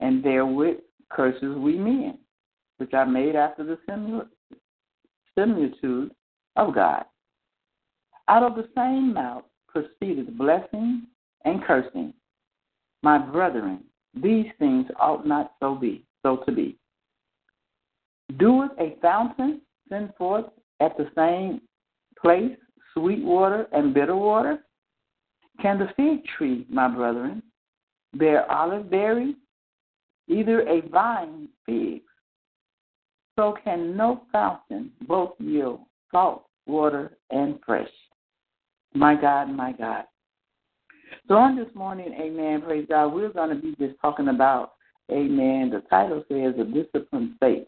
and therewith curses we men, which are made after the similitude of God. Out of the same mouth proceeded blessing and cursing. My brethren, these things ought not so be, so to be. Doeth a fountain send forth at the same place sweet water and bitter water? Can the fig tree, my brethren, bear olive berries either a vine figs. So can no fountain both yield salt water and fresh. My God, my God. So on this morning, amen, praise God, we're going to be just talking about, amen, the title says a disciplined faith.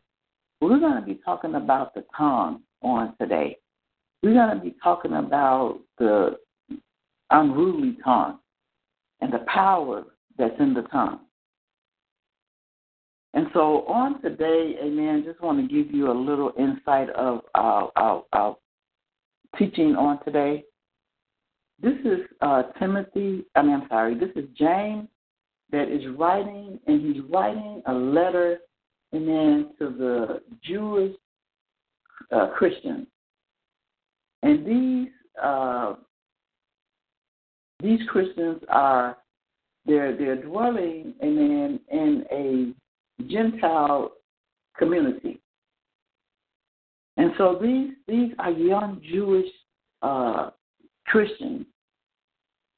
We're going to be talking about the tongue on today. We're going to be talking about the unruly tongue and the power that's in the tongue. And so on today, amen, just want to give you a little insight of our, our, our teaching on today. This is uh, Timothy, I mean, I'm sorry, this is James that is writing, and he's writing a letter, amen, to the Jewish uh, Christians. And these uh, these Christians are they're they're dwelling, amen, in a Gentile community. And so these these are young Jewish uh, Christians.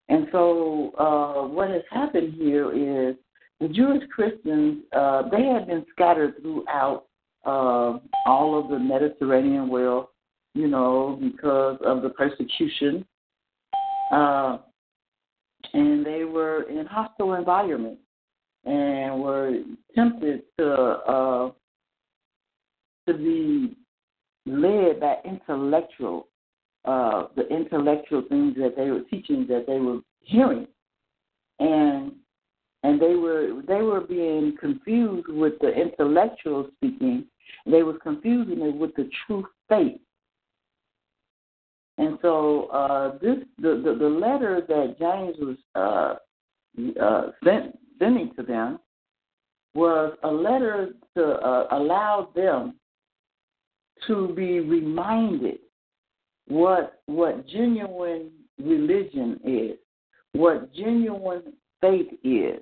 And so uh, what has happened here is the Jewish Christians uh, they had been scattered throughout uh, all of the Mediterranean world, you know, because of the persecution, uh, and they were in hostile environments and were tempted to uh, to be led by intellectual uh, the intellectual things that they were teaching that they were hearing, and and they were they were being confused with the intellectual speaking. They was confusing it with the true faith. And so uh, this the, the, the letter that James was uh, uh, sent sending to them was a letter to uh, allow them to be reminded what what genuine religion is, what genuine faith is.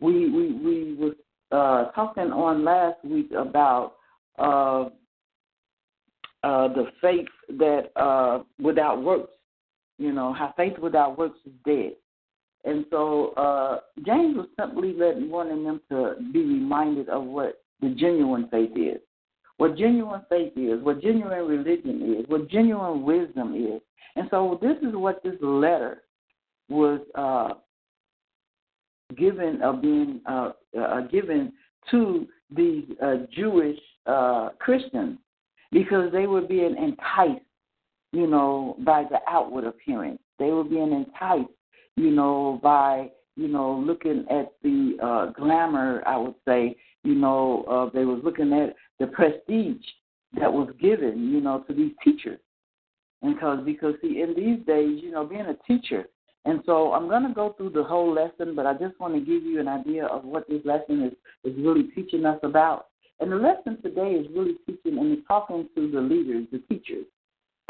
We we we was uh, talking on last week about uh, uh, the faith that uh, without works, you know, how faith without works is dead. And so uh, James was simply letting wanting them to be reminded of what the genuine faith is, what genuine faith is, what genuine religion is, what genuine wisdom is. And so this is what this letter was uh, given, uh, being uh, given to the uh, Jewish uh, Christians because they were being enticed, you know, by the outward appearance. They were being enticed you know, by you know looking at the uh, glamour. I would say, you know, uh, they was looking at the prestige that was given, you know, to these teachers. And because because see, in these days, you know, being a teacher. And so I'm going to go through the whole lesson, but I just want to give you an idea of what this lesson is, is really teaching us about. And the lesson today is really teaching and talking to the leaders, the teachers.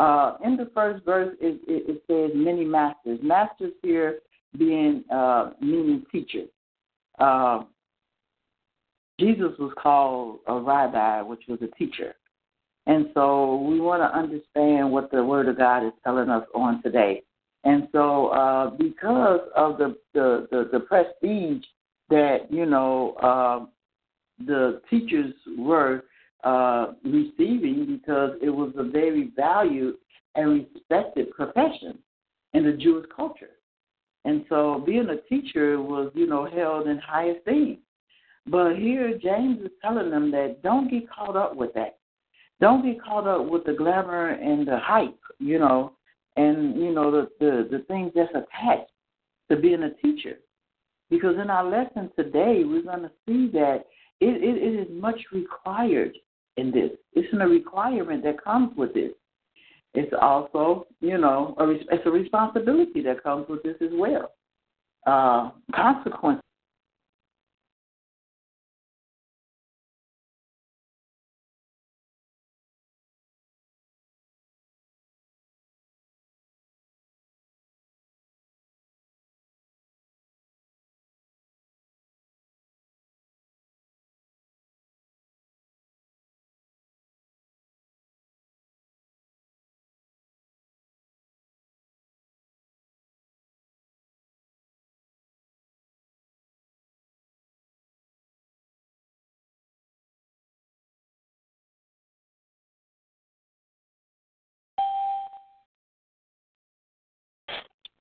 Uh, in the first verse, it, it, it, says many masters. Masters here being uh, meaning teachers. Uh, Jesus was called a rabbi, which was a teacher. And so we want to understand what the Word of God is telling us on today. And so uh, because of the, the, the, the prestige that, you know, uh, the teachers were uh, receiving because it was a very valued and respected profession in the Jewish culture. And so being a teacher was, you know, held in high esteem. But here James is telling them that don't get caught up with that. Don't get caught up with the glamour and the hype, you know, and you know the the, the things that's attached to being a teacher. Because in our lesson today, we're going to see that it, it, it is much required in this. It's a requirement that comes with this. It's also, you know, a, it's a responsibility that comes with this as well. Uh, consequences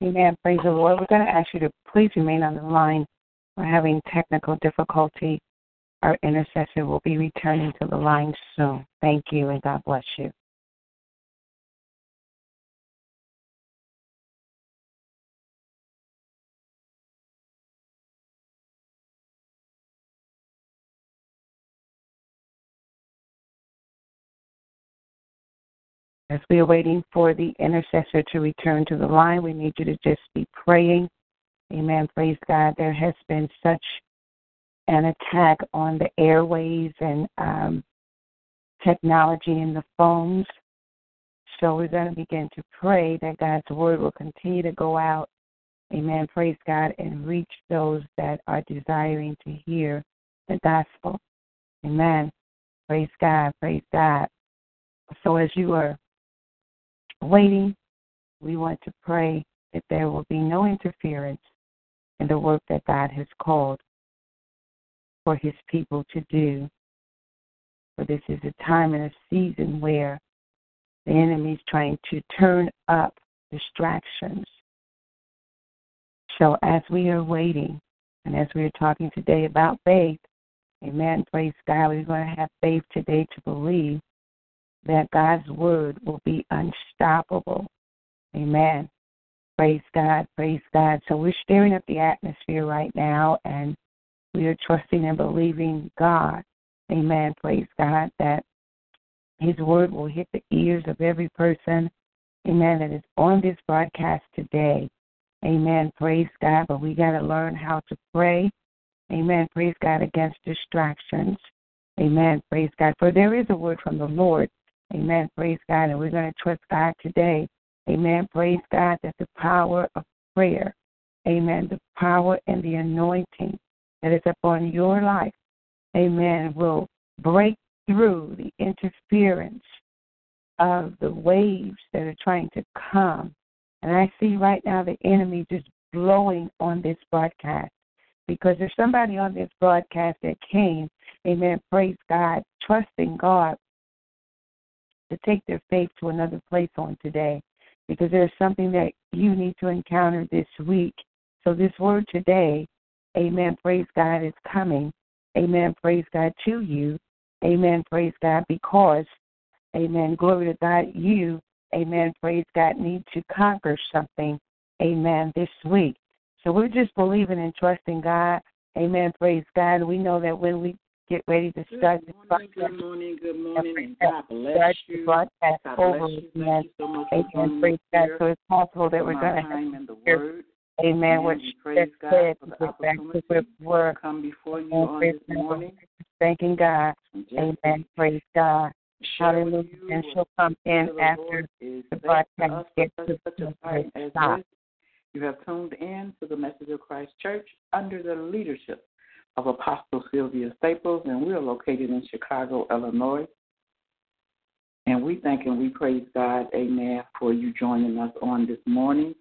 Amen. Praise the Lord. We're going to ask you to please remain on the line. We're having technical difficulty. Our intercessor will be returning to the line soon. Thank you, and God bless you. As we are waiting for the intercessor to return to the line, we need you to just be praying. Amen. Praise God. There has been such an attack on the airways and um, technology in the phones. So we're going to begin to pray that God's word will continue to go out. Amen. Praise God and reach those that are desiring to hear the gospel. Amen. Praise God. Praise God. So as you are waiting, we want to pray that there will be no interference in the work that God has called for his people to do. For this is a time and a season where the enemy is trying to turn up distractions. So as we are waiting, and as we are talking today about faith, amen, praise God, we're going to have faith today to believe that God's word will be unstoppable. Amen. Praise God, praise God. So we're stirring up the atmosphere right now and we are trusting and believing God. Amen. Praise God that his word will hit the ears of every person. Amen. That is on this broadcast today. Amen. Praise God. But we got to learn how to pray. Amen. Praise God against distractions. Amen. Praise God. For there is a word from the Lord Amen. Praise God. And we're going to trust God today. Amen. Praise God that the power of prayer, amen, the power and the anointing that is upon your life, amen, will break through the interference of the waves that are trying to come. And I see right now the enemy just blowing on this broadcast because there's somebody on this broadcast that came, amen, praise God, trusting God to take their faith to another place on today because there's something that you need to encounter this week. So, this word today, amen, praise God, is coming. Amen, praise God to you. Amen, praise God, because, amen, glory to God, you, amen, praise God, need to conquer something, amen, this week. So, we're just believing and trusting God. Amen, praise God. We know that when we get ready to start good morning, Good morning, good morning. God bless you. Broadcast God over bless you. Thank you so much for Amen. Praise God. So it's possible that we're going to the word. Amen. What we she praise God said for the to opportunity we were. come before you Amen. on Praise this morning. Thanking God. Amen. Praise God. Hallelujah. And she'll come in the after the broadcast gets to such a the stop. You have tuned in to the Message of Christ Church under the leadership of Apostle Sylvia Staples, and we are located in Chicago, Illinois. And we thank and we praise God, amen, for you joining us on this morning.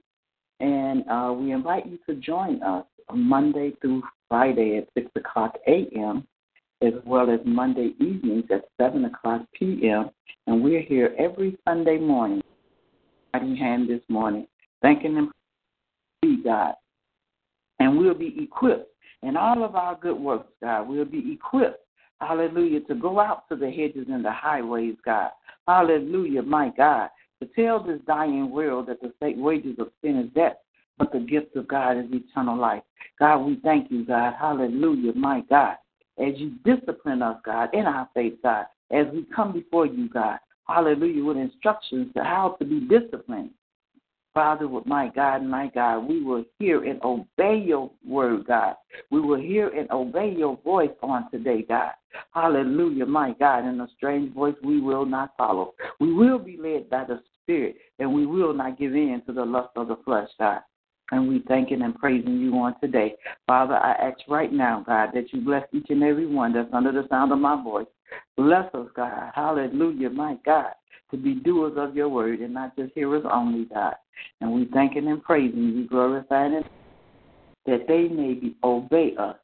And uh, we invite you to join us Monday through Friday at 6 o'clock a.m. as well as Monday evenings at 7 o'clock p.m. And we're here every Sunday morning, mighty hand this morning, thanking be God. And we'll be equipped in all of our good works, God. We'll be equipped, hallelujah, to go out to the hedges and the highways, God. Hallelujah, my God, to tell this dying world that the wages of sin is death, but the gift of God is eternal life. God, we thank you, God. Hallelujah, my God. As you discipline us, God, in our faith, God, as we come before you, God. Hallelujah, with instructions to how to be disciplined. Father, with my God, my God, we will hear and obey your word, God. We will hear and obey your voice on today, God. Hallelujah, my God. In a strange voice, we will not follow. We will be led by the Spirit, and we will not give in to the lust of the flesh, God. And we thanking and praising you on today. Father, I ask right now, God, that you bless each and every one that's under the sound of my voice. Bless us, God. Hallelujah, my God, to be doers of your word and not just hearers only, God. And we thanking and praising you, glorifying it, that they may be obey us,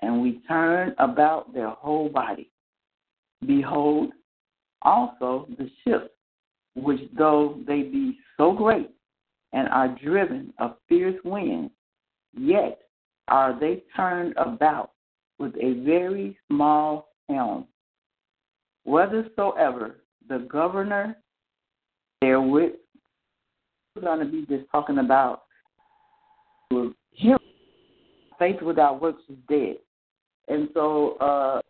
and we turn about their whole body. Behold, also the ships, which though they be so great and are driven of fierce winds, yet are they turned about with a very small helm. Whithersoever the governor therewith, going to be just talking about. Faith without works is dead. And so, uh,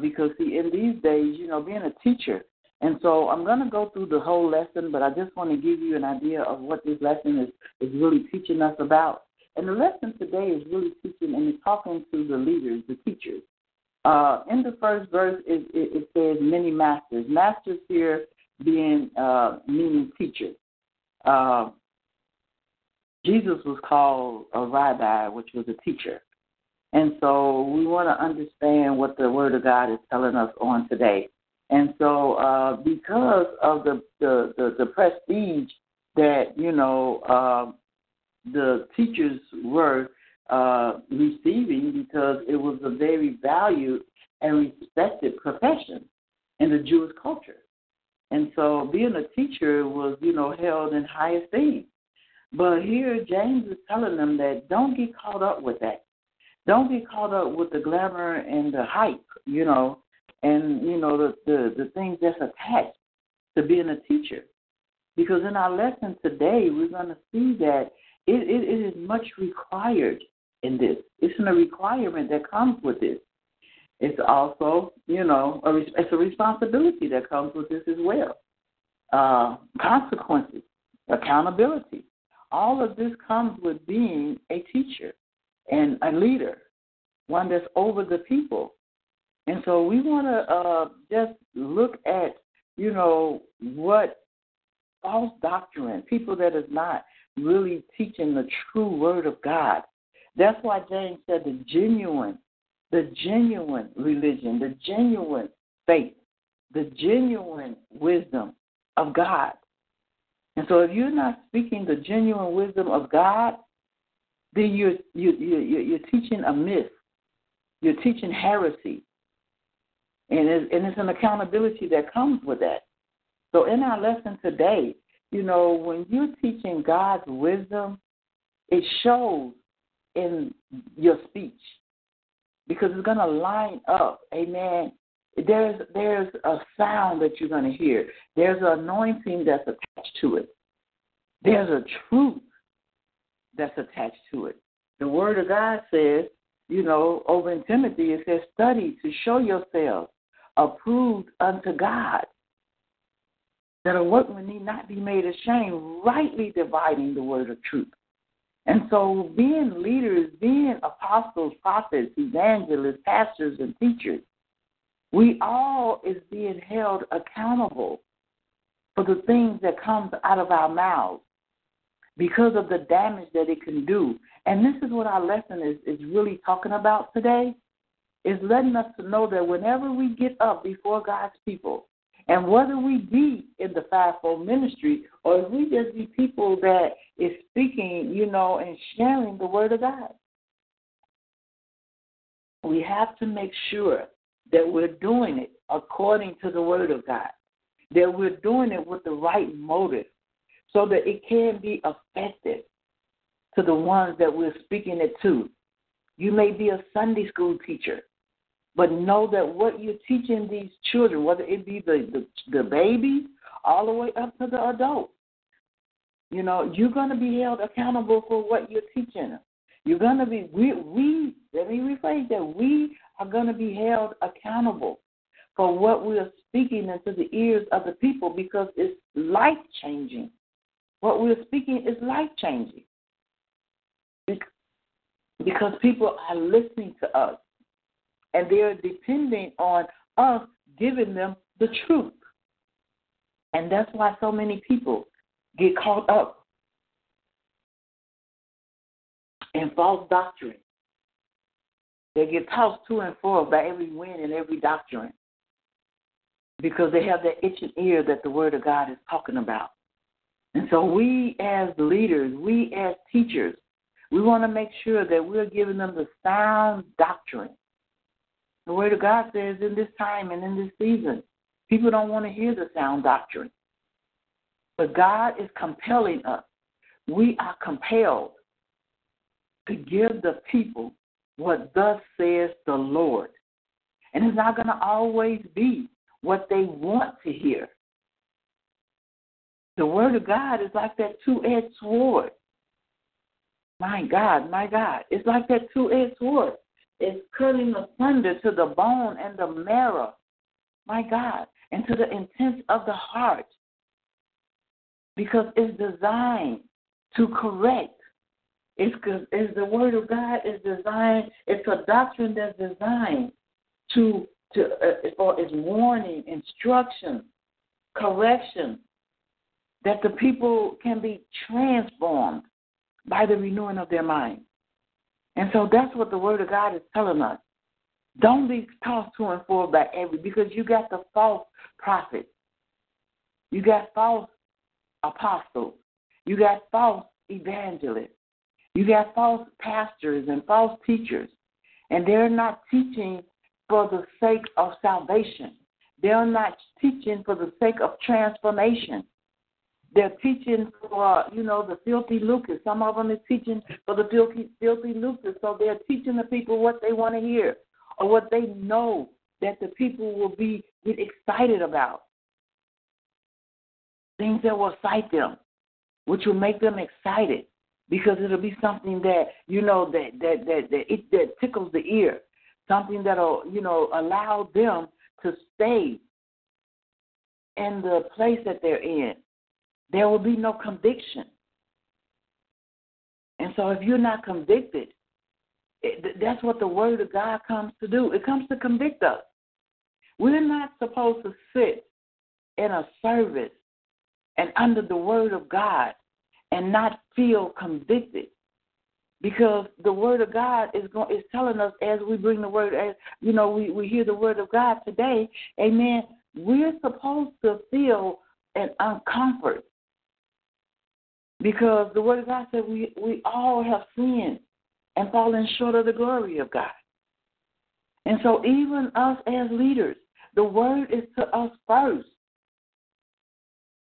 because see, in these days, you know, being a teacher, and so I'm going to go through the whole lesson, but I just want to give you an idea of what this lesson is, is really teaching us about. And the lesson today is really teaching and it's talking to the leaders, the teachers. Uh, in the first verse, it, it, it, says many masters. Masters here being uh, meaning teachers. Uh, Jesus was called a rabbi, which was a teacher. And so we want to understand what the Word of God is telling us on today. And so, uh, because of the, the, the, the prestige that, you know, uh, the teachers were uh, receiving, because it was a very valued and respected profession in the Jewish culture. And so being a teacher was, you know, held in high esteem. But here James is telling them that don't get caught up with that. Don't get caught up with the glamour and the hype, you know, and you know the, the the things that's attached to being a teacher. Because in our lesson today, we're going to see that it, it, it is much required in this. It's a requirement that comes with this. It's also, you know, a, it's a responsibility that comes with this as well. Uh, consequences, accountability. All of this comes with being a teacher and a leader, one that's over the people. And so we want to uh, just look at, you know, what false doctrine, people that is not really teaching the true word of God. That's why James said the genuine, the genuine religion, the genuine faith, the genuine wisdom of God. And so if you're not speaking the genuine wisdom of God, then you're, you, you, you're teaching a myth. You're teaching heresy. And it's, and it's an accountability that comes with that. So in our lesson today, you know, when you're teaching God's wisdom, it shows in your speech because it's going to line up. Amen. There's there's a sound that you're going to hear. There's an anointing that's attached to it. There's a truth that's attached to it. The Word of God says, you know, over in Timothy, it says, study to show yourselves approved unto God, that a workman need not be made ashamed, rightly dividing the word of truth. And so, being leaders, being apostles, prophets, evangelists, pastors, and teachers, we all is being held accountable for the things that comes out of our mouths because of the damage that it can do. And this is what our lesson is, is really talking about today is letting us to know that whenever we get up before God's people, and whether we be in the fivefold ministry or if we just be people that is speaking, you know, and sharing the word of God. we have to make sure that we're doing it according to the Word of God, that we're doing it with the right motive so that it can be effective to the ones that we're speaking it to. You may be a Sunday school teacher, but know that what you're teaching these children, whether it be the, the, the baby all the way up to the adult, you know, you're going to be held accountable for what you're teaching them. You're going to be, we, we, let me rephrase that, we are going to be held accountable for what we are speaking into the ears of the people because it's life changing. What we're speaking is life changing because people are listening to us and they're depending on us giving them the truth. And that's why so many people get caught up in false doctrine. They get tossed to and fro by every wind and every doctrine because they have that itching ear that the Word of God is talking about. And so, we as leaders, we as teachers, we want to make sure that we're giving them the sound doctrine. The Word of God says in this time and in this season, people don't want to hear the sound doctrine. But God is compelling us. We are compelled to give the people what thus says the Lord. And it's not going to always be what they want to hear. The Word of God is like that two edged sword. My God, my God. It's like that two edged sword. It's cutting asunder to the bone and the marrow. My God. And to the intent of the heart. Because it's designed to correct. It's, the word of God is designed, it's a doctrine that's designed to to uh, for its warning, instruction, correction, that the people can be transformed by the renewing of their mind. And so that's what the Word of God is telling us. Don't be tossed to and fro by every, because you got the false prophets, you got false apostles, you got false evangelists, you got false pastors and false teachers, and they're not teaching for the sake of salvation. They're not teaching for the sake of transformation. They're teaching for, uh, you know, the filthy lucre. Some of them are teaching for the filthy, filthy lucre. So they're teaching the people what they want to hear or what they know that the people will be get excited about. Things that will excite them, which will make them excited because it'll be something that, you know, that that that that, it, that tickles the ear. Something that'll, you know, allow them to stay in the place that they're in there will be no conviction. And so if you're not convicted, it, that's what the Word of God comes to do. It comes to convict us. We're not supposed to sit in a service and under the Word of God and not feel convicted. Because the word of God is going is telling us as we bring the word as you know, we, we hear the word of God today, amen. We're supposed to feel an uncomfort because the Word of God said we, we all have sinned and fallen short of the glory of God. And so, even us as leaders, the Word is to us first.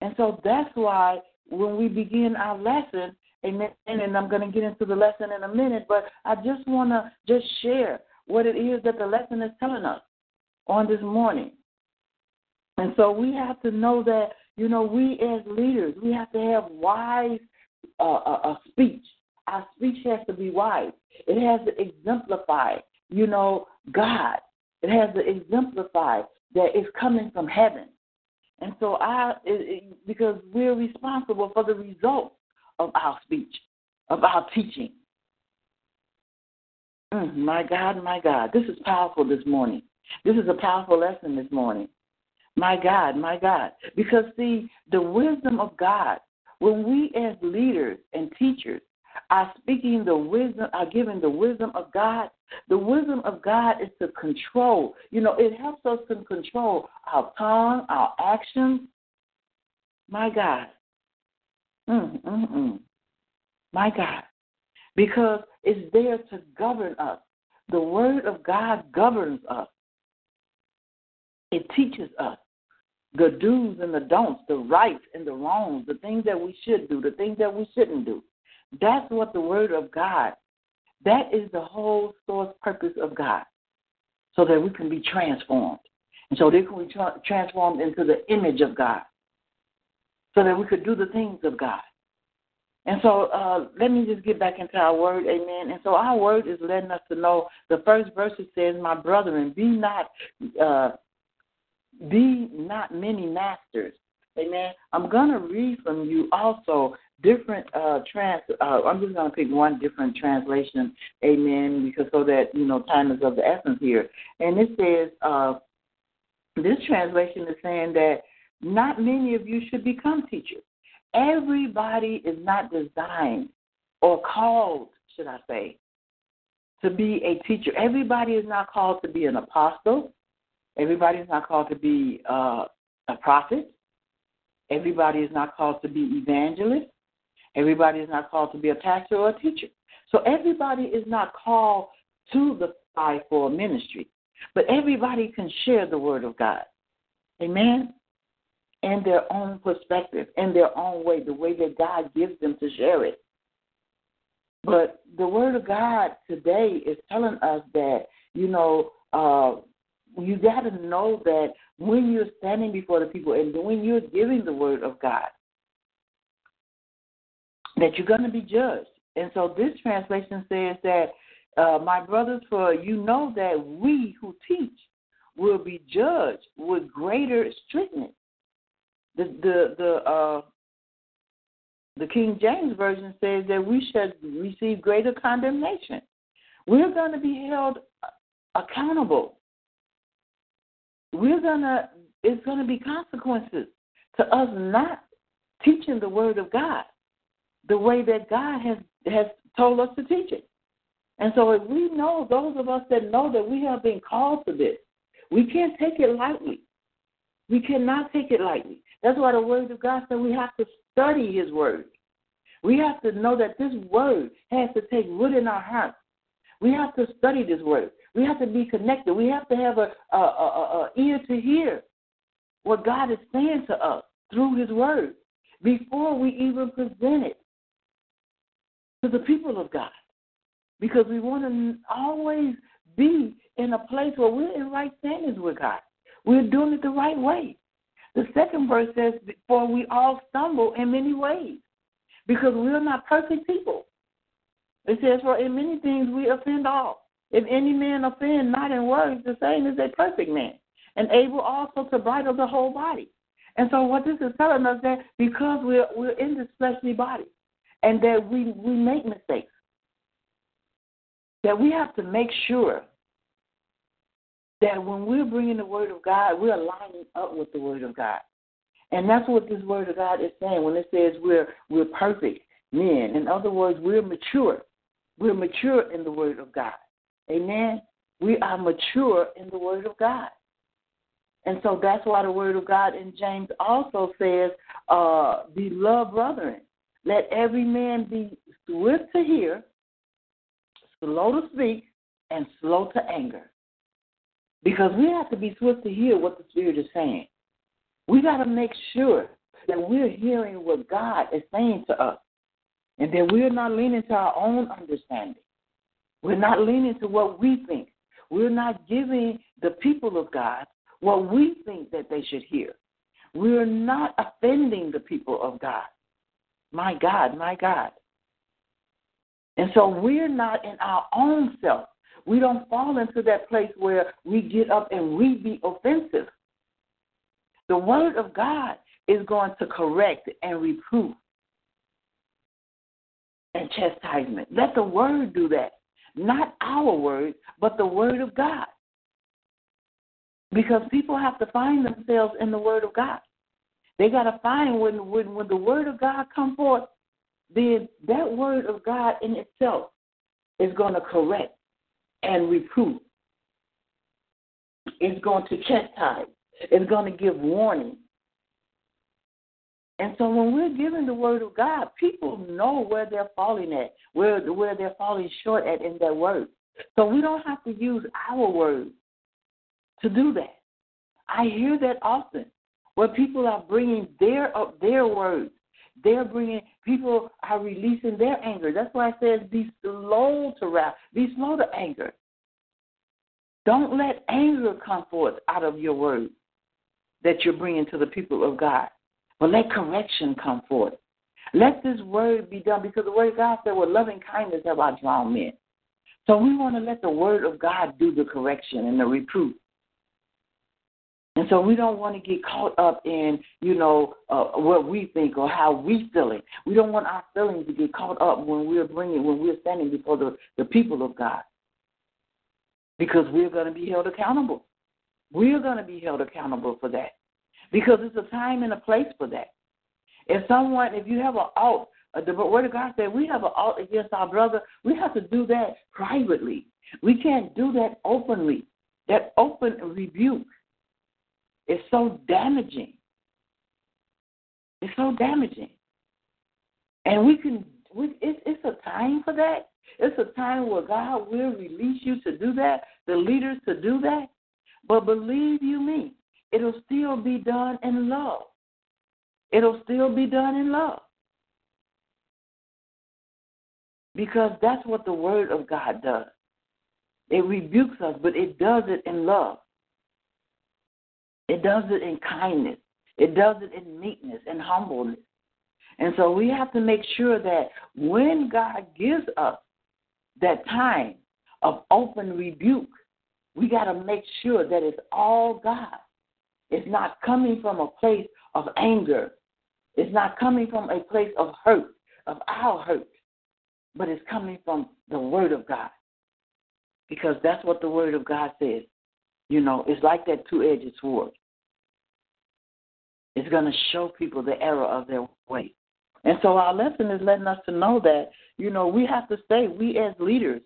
And so, that's why when we begin our lesson, amen, and I'm going to get into the lesson in a minute, but I just want to just share what it is that the lesson is telling us on this morning. And so, we have to know that you know, we as leaders, we have to have wise uh, uh, uh, speech. Our speech has to be wise. It has to exemplify, you know, God. It has to exemplify that it's coming from heaven. And so I, it, it, because we're responsible for the results of our speech, of our teaching. Mm, my God, my God, this is powerful this morning. This is a powerful lesson this morning. My God, my God. Because, see, the wisdom of God, when we as leaders and teachers are speaking the wisdom, are giving the wisdom of God, the wisdom of God is to control. You know, it helps us to control our tongue, our actions. My God. Mm, mm, mm. My God. Because it's there to govern us. the Word of God governs us. It teaches us the do's and the don'ts, the rights and the wrongs, the things that we should do, the things that we shouldn't do. That's what the Word of God, that is the whole source purpose of God, so that we can be transformed. And so they can be tra- transformed into the image of God, so that we could do the things of God. And so uh, let me just get back into our word, amen. And so our word is letting us to know the first verse it says, My brethren, be not uh, be not many masters. Amen. I'm going to read from you also different uh, trans. Uh, I'm just going to pick one different translation. Amen. Because so that you know time is of the essence here. And it says uh, this translation is saying that not many of you should become teachers. Everybody is not designed or called, should I say, to be a teacher. Everybody is not called to be an apostle. Everybody is not called to be uh, a prophet. Everybody is not called to be evangelist. Everybody is not called to be a pastor or a teacher. So everybody is not called to the fivefold ministry, but everybody can share the word of God. Amen. In their own perspective, in their own way, the way that God gives them to share it. But the word of God today is telling us that, you know, uh, you got to know that when you're standing before the people and when you're giving the word of God, that you're going to be judged. And so this translation says that, uh, my brothers, for you know that we who teach will be judged with greater strictness. The the the uh, the King James version says that we should receive greater condemnation. We're going to be held accountable we're gonna it's gonna be consequences to us not teaching the word of God the way that God has has told us to teach it. And so if we know those of us that know that we have been called to this, we can't take it lightly. We cannot take it lightly. That's why the word of God said we have to study his word. We have to know that this word has to take root in our hearts. We have to study this word. We have to be connected. We have to have a, a, a, a ear to hear what God is saying to us through His Word before we even present it to the people of God. Because we want to always be in a place where we're in right standings with God. We're doing it the right way. The second verse says, For we all stumble in many ways, because we're not perfect people. It says, For in many things we offend all. If any man offend not in words, the same is a perfect man, and able also to bridle the whole body. And so what this is telling us that because we're we're in this fleshly body and that we, we make mistakes, that we have to make sure that when we're bringing the word of God, we're lining up with the word of God. And that's what this word of God is saying when it says we're we're perfect men. In other words, we're mature. We're mature in the word of God. Amen. We are mature in the Word of God. And so that's why the Word of God in James also says, uh, Beloved brethren, let every man be swift to hear, slow to speak, and slow to anger. Because we have to be swift to hear what the Spirit is saying. We got to make sure that we're hearing what God is saying to us and that we're not leaning to our own understanding. We're not leaning to what we think. We're not giving the people of God what we think that they should hear. We're not offending the people of God. My God, my God. And so we're not in our own self. We don't fall into that place where we get up and we be offensive. The word of God is going to correct and reprove and chastisement. Let the word do that. Not our word, but the word of God. Because people have to find themselves in the word of God. They got to find when, when, when the word of God come forth, then that word of God in itself is going to correct and reprove. It's going to chastise. It's going to give warning. And so when we're giving the word of God, people know where they're falling at, where where they're falling short at in their word. So we don't have to use our words to do that. I hear that often, where people are bringing their uh, their words. They're bringing people are releasing their anger. That's why it says be slow to wrath, be slow to anger. Don't let anger come forth out of your words that you're bringing to the people of God. But let correction come forth. Let this word be done because the word of God said, with loving kindness have I drawn men. So we want to let the word of God do the correction and the reproof. And so we don't want to get caught up in, you know, uh, what we think or how we feeling. We don't want our feelings to get caught up when we're bringing, when we're standing before the, the people of God. Because we're going to be held accountable. We're going to be held accountable for that. Because it's a time and a place for that. If someone, if you have an alt, uh, the word of God said we have an alt against our brother, we have to do that privately. We can't do that openly. That open rebuke is so damaging. It's so damaging. And we can, we, it's, it's a time for that. It's a time where God will release you to do that, the leaders to do that. But believe you me, it'll still be done in love. It'll still be done in love. Because that's what the Word of God does. It rebukes us, but it does it in love. It does it in kindness. It does it in meekness and humbleness. And so we have to make sure that when God gives us that time of open rebuke, we got to make sure that it's all God. It's not coming from a place of anger. It's not coming from a place of hurt, of our hurt, but it's coming from the Word of God. Because that's what the Word of God says. You know, it's like that two edged sword. It's going to show people the error of their way. And so our lesson is letting us to know that, you know, we have to stay, we as leaders,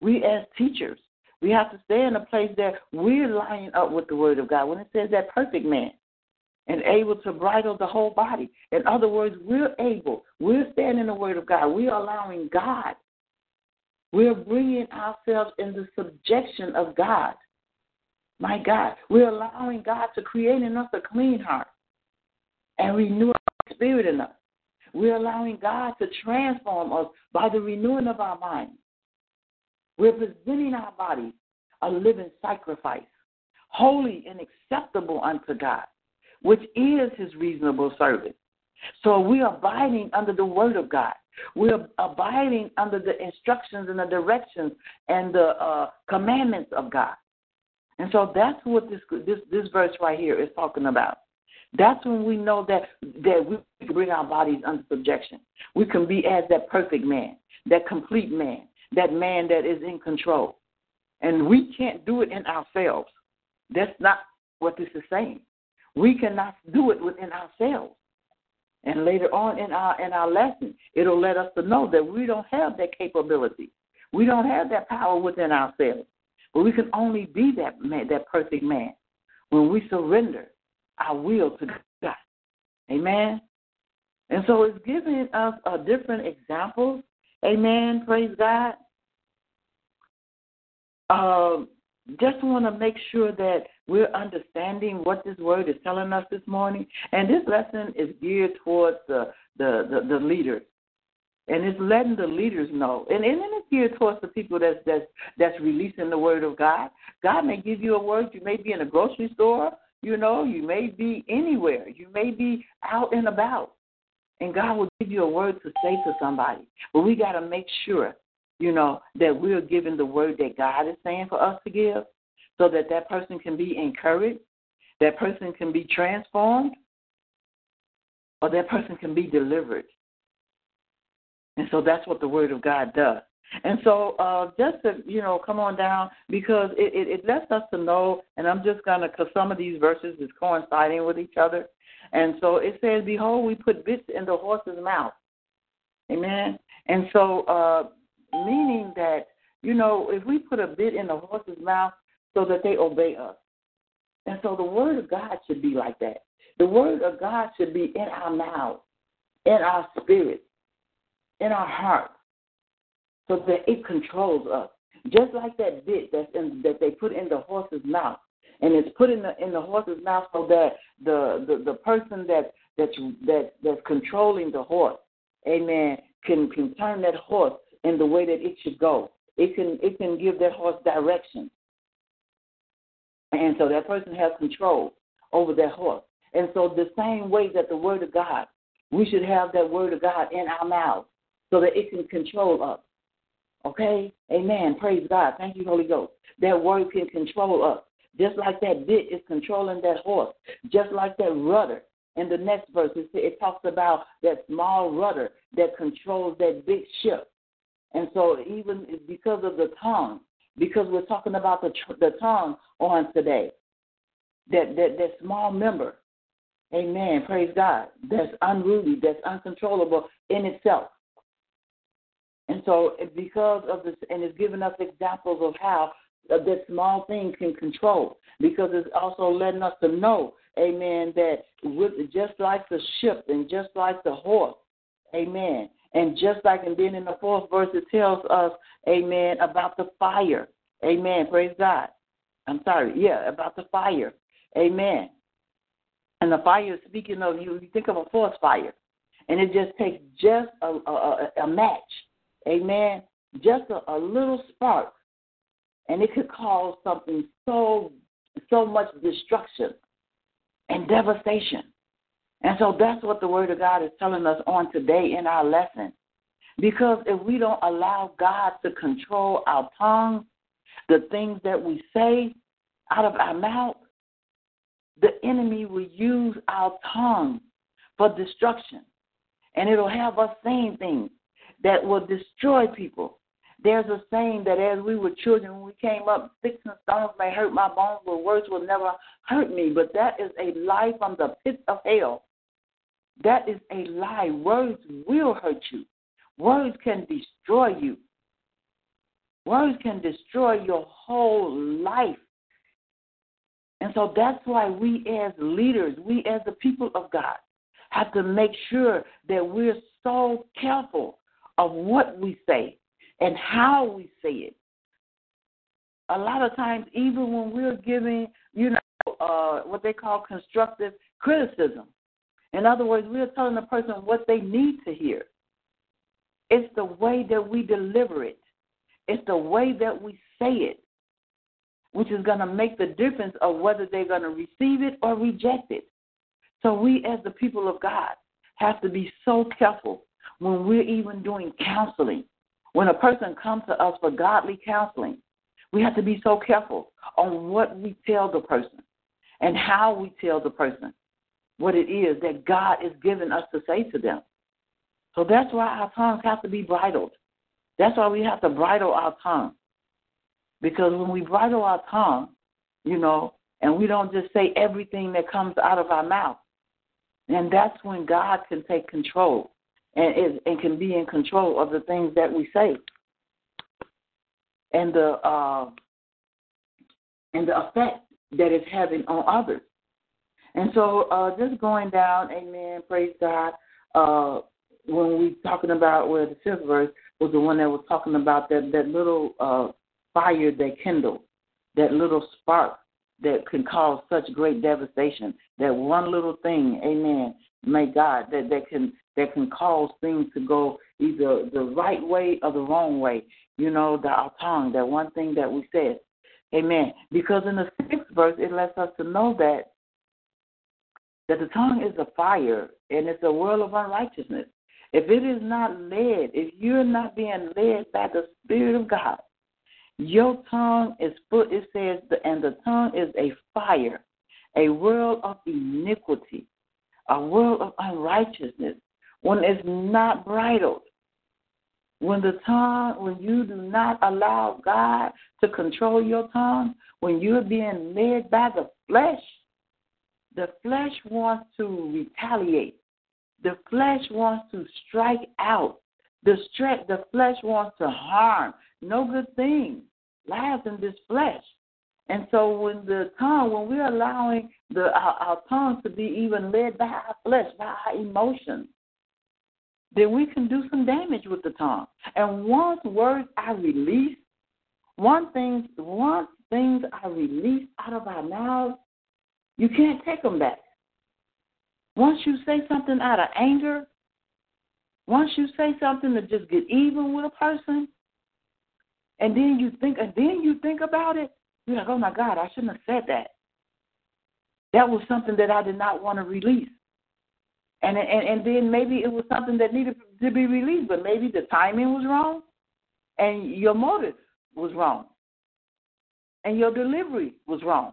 we as teachers, we have to stay in a place that we're lining up with the Word of God. When it says that perfect man and able to bridle the whole body. In other words, we're able, we're standing in the Word of God. We're allowing God. We're bringing ourselves in the subjection of God. My God, we're allowing God to create in us a clean heart and renew our spirit in us. We're allowing God to transform us by the renewing of our minds. We're presenting our bodies a living sacrifice, holy and acceptable unto God, which is his reasonable service. So we're abiding under the word of God. We're abiding under the instructions and the directions and the uh, commandments of God. And so that's what this, this this verse right here is talking about. That's when we know that that we can bring our bodies under subjection. We can be as that perfect man, that complete man, that man that is in control. And we can't do it in ourselves. That's not what this is saying. We cannot do it within ourselves. And later on in our in our lesson, it'll let us to know that we don't have that capability. We don't have that power within ourselves. But we can only be that man, that perfect man when we surrender our will to God. Amen. And so it's giving us a different examples. Amen. Praise God. Um, just want to make sure that we're understanding what this word is telling us this morning. And this lesson is geared towards the the, the, the leaders. And it's letting the leaders know. And, and it's geared towards the people that's that's that's releasing the word of God. God may give you a word. You may be in a grocery store you know, you may be anywhere. You may be out and about. And God will give you a word to say to somebody. But we got to make sure, you know, that we're giving the word that God is saying for us to give so that that person can be encouraged, that person can be transformed, or that person can be delivered. And so that's what the word of God does. And so, uh, just to you know, come on down because it, it, it lets us to know. And I'm just gonna, because some of these verses is coinciding with each other. And so it says, "Behold, we put bits in the horse's mouth." Amen. And so, uh, meaning that you know, if we put a bit in the horse's mouth so that they obey us, and so the word of God should be like that. The word of God should be in our mouth, in our spirit, in our heart so that it controls us. Just like that bit that's in, that they put in the horse's mouth, and it's put in the in the horse's mouth so that the the, the person that that's that that's controlling the horse, amen, can can turn that horse in the way that it should go. It can it can give that horse direction. And so that person has control over that horse. And so the same way that the word of God, we should have that word of God in our mouth so that it can control us. Okay? Amen. Praise God. Thank you, Holy Ghost. That word can control us. Just like that bit is controlling that horse. Just like that rudder. In the next verse, it, it talks about that small rudder that controls that big ship. And so, even because of the tongue, because we're talking about the the tongue on today, that that that small member, Amen. Praise God. That's unruly, that's uncontrollable in itself. And so, because of this, and it's given us examples of how that small thing can control, because it's also letting us to know, amen, that with, just like the ship and just like the horse, amen, and just like, and then in the fourth verse, it tells us, amen, about the fire. Amen. Praise God. I'm sorry. Yeah, about the fire. Amen. And the fire, speaking of, you, you think of a forest fire, and it just takes just a, a, a match. Amen. Just a, a little spark, and it could cause something so so much destruction and devastation. And so that's what the Word of God is telling us on today in our lesson. Because if we don't allow God to control our tongue, the things that we say out of our mouth, the enemy will use our tongue for destruction. And it'll have us saying things that will destroy people. There's a saying that as we were children, when we came up, sticks and stones may hurt my bones, but words will never hurt me. But that is a lie from the pit of hell. That is a lie. Words will hurt you. Words can destroy you. Words can destroy your whole life. And so that's why we as leaders, we as the people of God, have to make sure that we're so careful of what we say and how we say it. A lot of times, even when we're giving, you know, uh, what they call constructive criticism, in other words, we're telling the person what they need to hear. It's the way that we deliver it, it's the way that we say it, which is going to make the difference of whether they're going to receive it or reject it. So, we as the people of God have to be so careful when we're even doing counseling. When a person comes to us for godly counseling, we have to be so careful on what we tell the person and how we tell the person what it is that God is giving us to say to them. So that's why our tongues have to be bridled. That's why we have to bridle our tongue. Because when we bridle our tongue, you know, and we don't just say everything that comes out of our mouth, and that's when God can take control and, is, and can be in control of the things that we say. And the uh, and the effect that it's having on others. And so, uh, just going down, amen, praise God. Uh, when we talking about where the fifth verse was the one that was talking about that that little uh, fire that kindled, that little spark that can cause such great devastation. That one little thing, amen, may God, that that can that can cause things to go either the right way or the wrong way. You know, the our tongue, that one thing that we said, amen. Because in the sixth verse, it lets us to know that that the tongue is a fire and it's a world of unrighteousness. If it is not led, if you're not being led by the Spirit of God, your tongue is put, it says, and the tongue is a fire, a world of iniquity, a world of unrighteousness. When it's not bridled, when the tongue, when you do not allow God to control your tongue, when you're being led by the flesh, the flesh wants to retaliate. The flesh wants to strike out. The, stre- the flesh wants to harm. No good thing lies in this flesh. And so when the tongue, when we're allowing the our, our tongue to be even led by our flesh, by our emotions, then we can do some damage with the tongue. And once words are released, one thing, once things are released out of our mouths, you can't take them back. Once you say something out of anger, once you say something to just get even with a person, and then you think, and then you think about it, you're like, oh my God, I shouldn't have said that. That was something that I did not want to release. And, and and then maybe it was something that needed to be released, but maybe the timing was wrong, and your motive was wrong, and your delivery was wrong.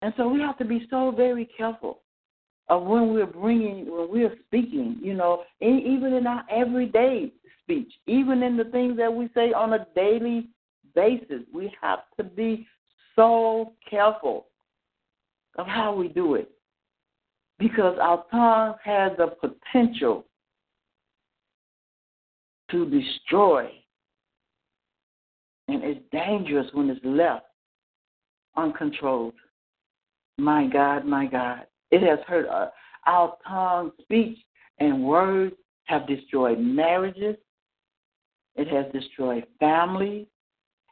And so we have to be so very careful of when we're bringing, when we're speaking, you know, even in our everyday speech, even in the things that we say on a daily basis, we have to be so careful of how we do it because our tongue has the potential to destroy and it's dangerous when it's left uncontrolled. My God, my God. It has hurt us. Our tongue, speech, and words have destroyed marriages. It has destroyed families.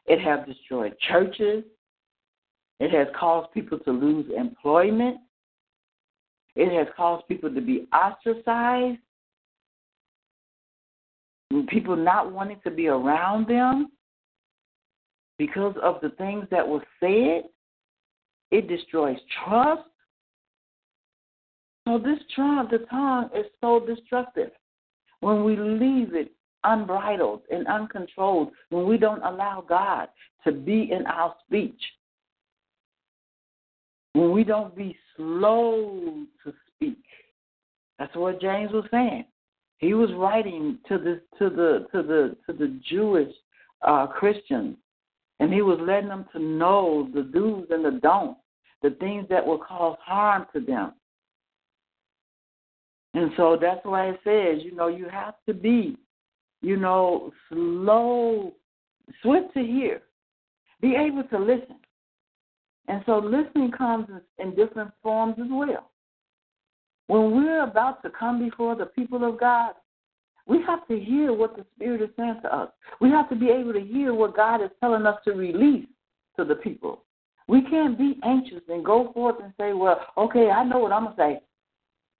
It has destroyed churches. It has caused people to lose employment. It has caused people to be ostracized. People not wanting to be around them because of the things that were said. It destroys trust. So this tongue, the tongue is so destructive. When we leave it unbridled and uncontrolled, when we don't allow God to be in our speech, when we don't be slow to speak. That's what James was saying. He was writing to the to the to the to the Jewish uh, Christians, and he was letting them to know the do's and the don'ts, the things that will cause harm to them. And so that's why it says, you know, you have to be, you know, slow, swift to hear, be able to listen. And so listening comes in different forms as well. When we're about to come before the people of God, we have to hear what the Spirit is saying to us. We have to be able to hear what God is telling us to release to the people. We can't be anxious and go forth and say, well, okay, I know what I'm going to say.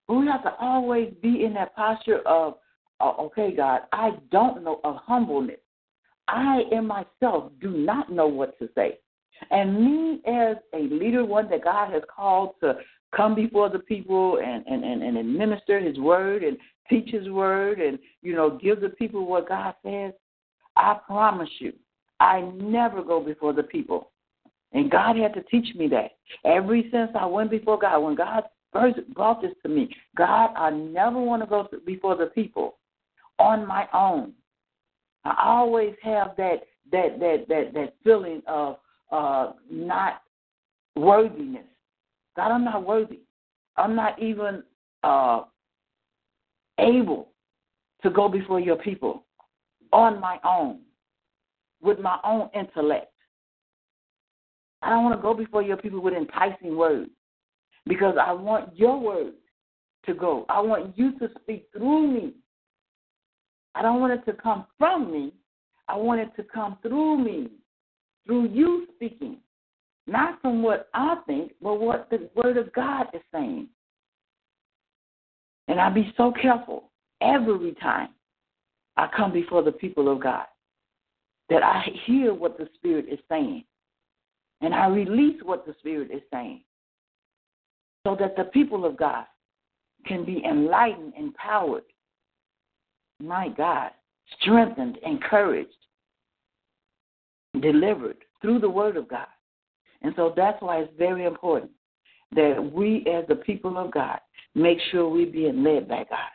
We have to always be in that posture of, Oh, okay, God, I don't know, of humbleness. I in myself do not know what to say. And me as a leader, one that God has called to come before the people and, and, and, and administer his word and teach his word and, you know, give the people what God says, I promise you, I never go before the people. And God had to teach me that. Ever since I went before God, when God first brought this to me, God, I never want to go before the people on my own. I always have that that that that that feeling of uh, not worthiness. God, I'm not worthy. I'm not even uh, able to go before your people on my own with my own intellect. I don't want to go before your people with enticing words because I want your words to go. I want you to speak through me. I don't want it to come from me. I want it to come through me through you speaking, not from what I think, but what the Word of God is saying. And I be so careful every time I come before the people of God that I hear what the Spirit is saying and I release what the Spirit is saying so that the people of God can be enlightened, empowered, my God, strengthened, encouraged, delivered through the Word of God. And so that's why it's very important that we, as the people of God, make sure we're being led by God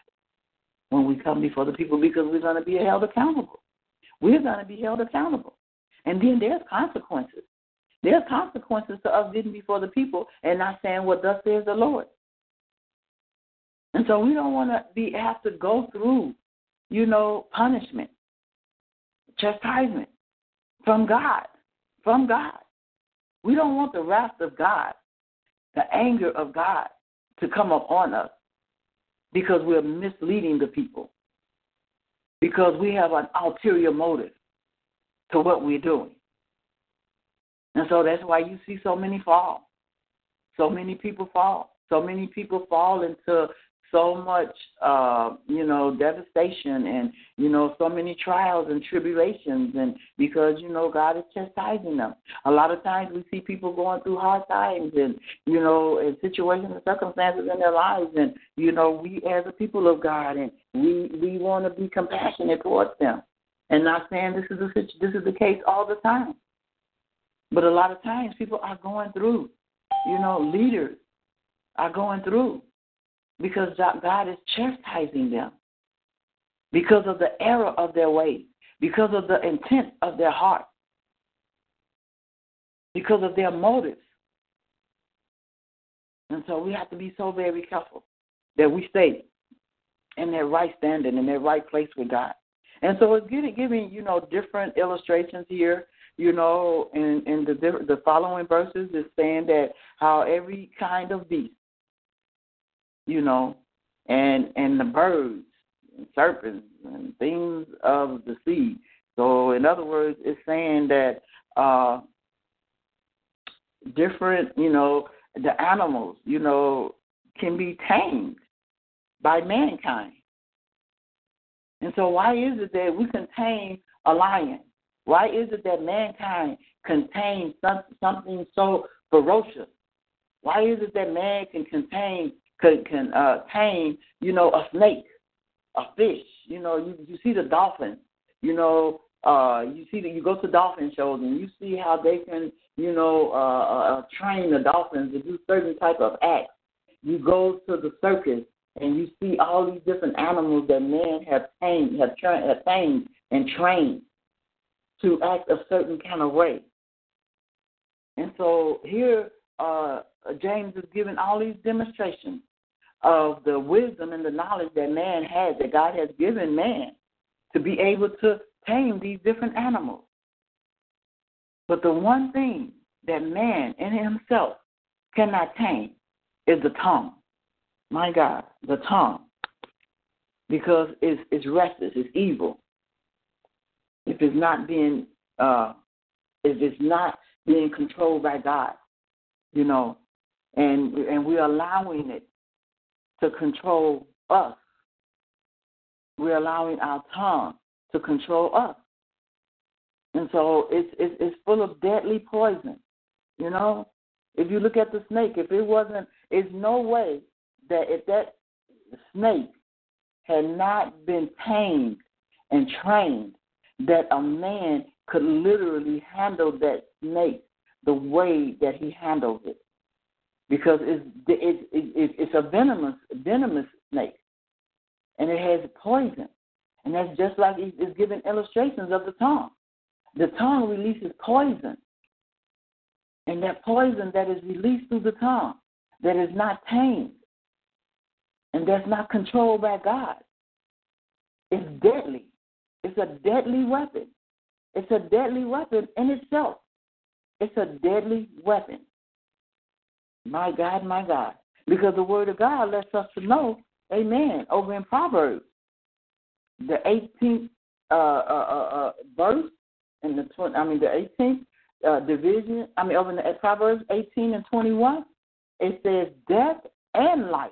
when we come before the people because we're going to be held accountable. We're going to be held accountable. And then there's consequences. There's consequences to us getting before the people and not saying what thus says the Lord. And so we don't want to be have to go through, you know, punishment, chastisement from God. From God. We don't want the wrath of God, the anger of God to come upon us because we're misleading the people, because we have an ulterior motive to what we're doing. And so that's why you see so many fall. So many people fall. So many people fall into so much, uh, you know, devastation and, you know, so many trials and tribulations. And because, you know, God is chastising them. A lot of times we see people going through hard times and, you know, and situations and circumstances in their lives. And, you know, we as a people of God and we, we want to be compassionate towards them. And not saying this is the, this is the case all the time. But a lot of times people are going through, you know, leaders are going through because God is chastising them because of the error of their ways, because of the intent of their heart, because of their motives. And so we have to be so very careful that we stay in their right standing, in their right place with God. And so it's giving, giving you know, different illustrations here you know, in, in the the following verses is saying that how every kind of beast, you know, and and the birds and serpents and things of the sea. So in other words, it's saying that uh different, you know, the animals, you know, can be tamed by mankind. And so why is it that we can tame a lion? Why is it that mankind contains something so ferocious? Why is it that man can contain can can uh, tame you know a snake, a fish? You know you you see the dolphin. You know uh, you see that you go to dolphin shows and you see how they can you know uh, uh, train the dolphins to do certain type of acts. You go to the circus and you see all these different animals that men have tamed, have, tra- have tamed and trained to act a certain kind of way. And so here, uh, James is giving all these demonstrations of the wisdom and the knowledge that man has, that God has given man to be able to tame these different animals. But the one thing that man in himself cannot tame is the tongue. My God, the tongue. Because it's, it's restless, it's evil if it's not being uh, if it's not being controlled by God, you know, and and we're allowing it to control us. We're allowing our tongue to control us, and so it's it's, full of deadly poison. You know, if you look at the snake, if it wasn't, it's no way that if that snake had not been tamed and trained that a man could literally handle that snake the way that he handles it, because it's it, it, it's a venomous venomous snake, and it has poison, and that's just like it's giving illustrations of the tongue. The tongue releases poison, and that poison that is released through the tongue, that is not tamed, and that's not controlled by God, is deadly. It's a deadly weapon. It's a deadly weapon in itself. It's a deadly weapon. My God, my God. Because the Word of God lets us to know, amen, over in Proverbs, the 18th uh, uh, uh, uh verse, and the 20, I mean, the 18th uh, division, I mean, over in the, Proverbs 18 and 21, it says, Death and life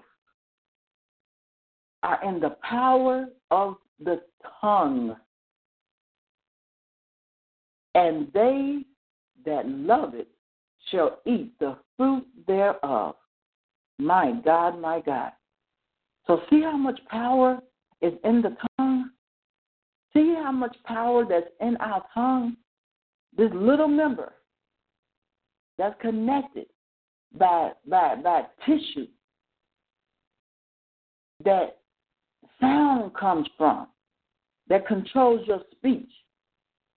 are in the power of the tongue. And they that love it shall eat the fruit thereof. My God, my God. So, see how much power is in the tongue? See how much power that's in our tongue? This little member that's connected by, by, by tissue that sound comes from that controls your speech.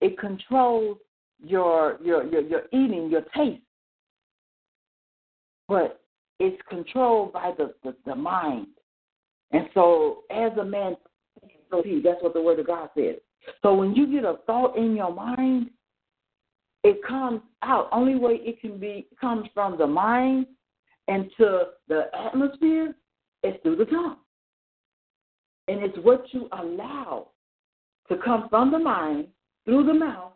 It controls your your your, your eating, your taste. But it's controlled by the, the, the mind. And so as a man so he, that's what the word of God says. So when you get a thought in your mind, it comes out. Only way it can be comes from the mind into the atmosphere is through the tongue. And it's what you allow to come from the mind through the mouth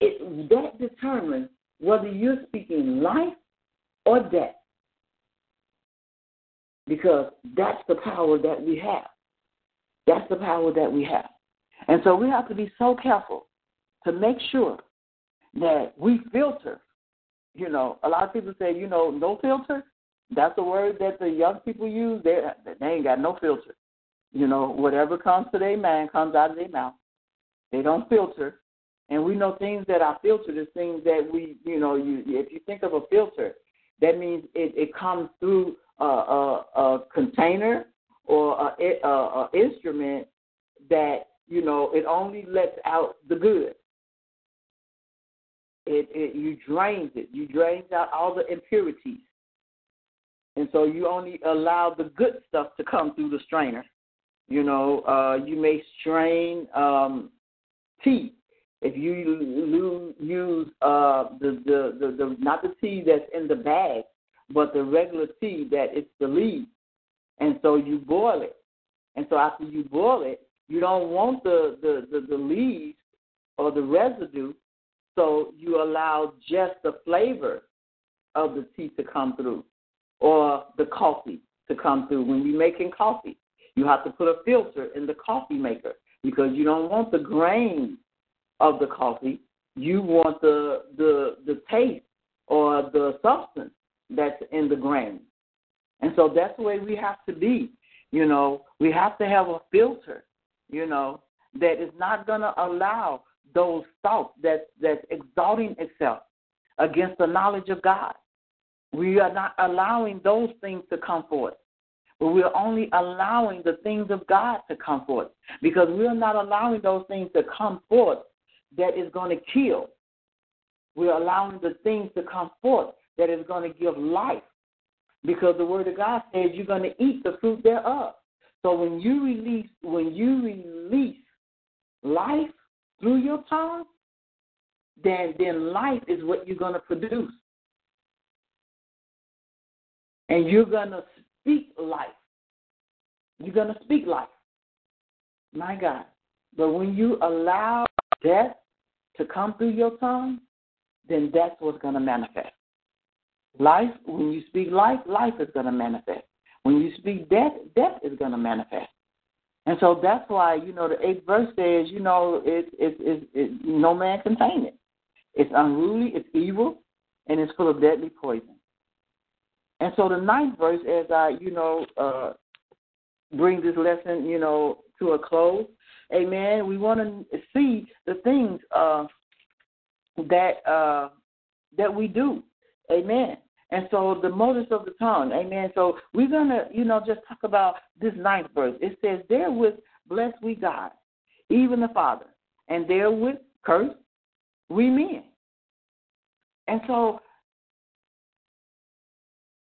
it, that determines whether you're speaking life or death. Because that's the power that we have. That's the power that we have. And so we have to be so careful to make sure that we filter. You know, a lot of people say, you know, no filter. That's a word that the young people use. They they ain't got no filter. You know, whatever comes to their mind comes out of their mouth. They don't filter. And we know things that are filtered is things that we, you know, you if you think of a filter, that means it, it comes through a, a, a container or a, a, instrument that you know it only lets out the good. It, it you drains it. You drains out all the impurities, and so you only allow the good stuff to come through the strainer. You know, uh, you may strain um, tea if you use uh, the, the, the, the not the tea that's in the bag, but the regular tea that it's the leaf, and so you boil it, and so after you boil it, you don't want the the, the, the leaves or the residue, so you allow just the flavor of the tea to come through, or the coffee to come through. When you're making coffee, you have to put a filter in the coffee maker because you don't want the grains of the coffee. You want the the the taste or the substance that's in the grain. And so that's the way we have to be. You know, we have to have a filter, you know, that is not gonna allow those thoughts that that's exalting itself against the knowledge of God. We are not allowing those things to come forth. But we're only allowing the things of God to come forth because we're not allowing those things to come forth that is going to kill. We're allowing the things to come forth that is going to give life. Because the word of God says you're going to eat the fruit thereof. So when you release when you release life through your tongue, then then life is what you're going to produce. And you're going to speak life. You're going to speak life. My God. But when you allow death to come through your tongue, then that's what's going to manifest. Life, when you speak life, life is going to manifest. When you speak death, death is going to manifest. And so that's why, you know, the eighth verse says, you know, it, it, it, it, no man contain it. It's unruly, it's evil, and it's full of deadly poison. And so the ninth verse, as I, you know, uh, bring this lesson, you know, to a close, Amen. We want to see the things uh, that uh, that we do. Amen. And so the motives of the tongue. Amen. So we're gonna, you know, just talk about this ninth verse. It says, "Therewith bless we God, even the Father, and therewith curse we men." And so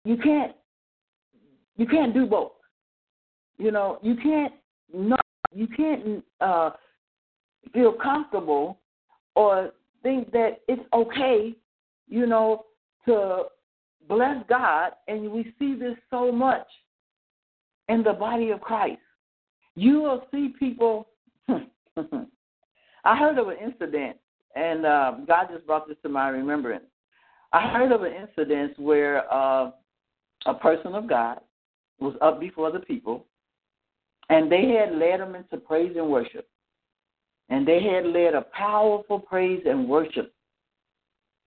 you can't you can't do both. You know, you can't not you can't uh, feel comfortable or think that it's okay, you know, to bless God, and we see this so much in the body of Christ. You will see people. I heard of an incident, and uh, God just brought this to my remembrance. I heard of an incident where uh, a person of God was up before the people, and they had led them into praise and worship. And they had led a powerful praise and worship.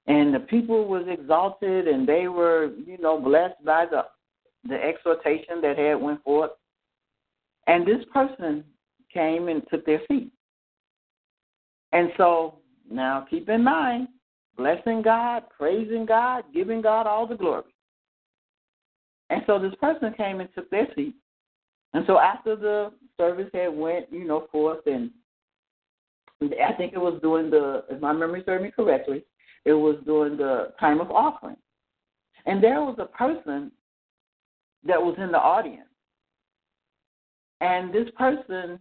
And the people was exalted and they were, you know, blessed by the the exhortation that had went forth. And this person came and took their feet. And so now keep in mind, blessing God, praising God, giving God all the glory. And so this person came and took their seat. And so after the service had went, you know, forth, and I think it was during the, if my memory serves me correctly, it was during the time of offering. And there was a person that was in the audience. And this person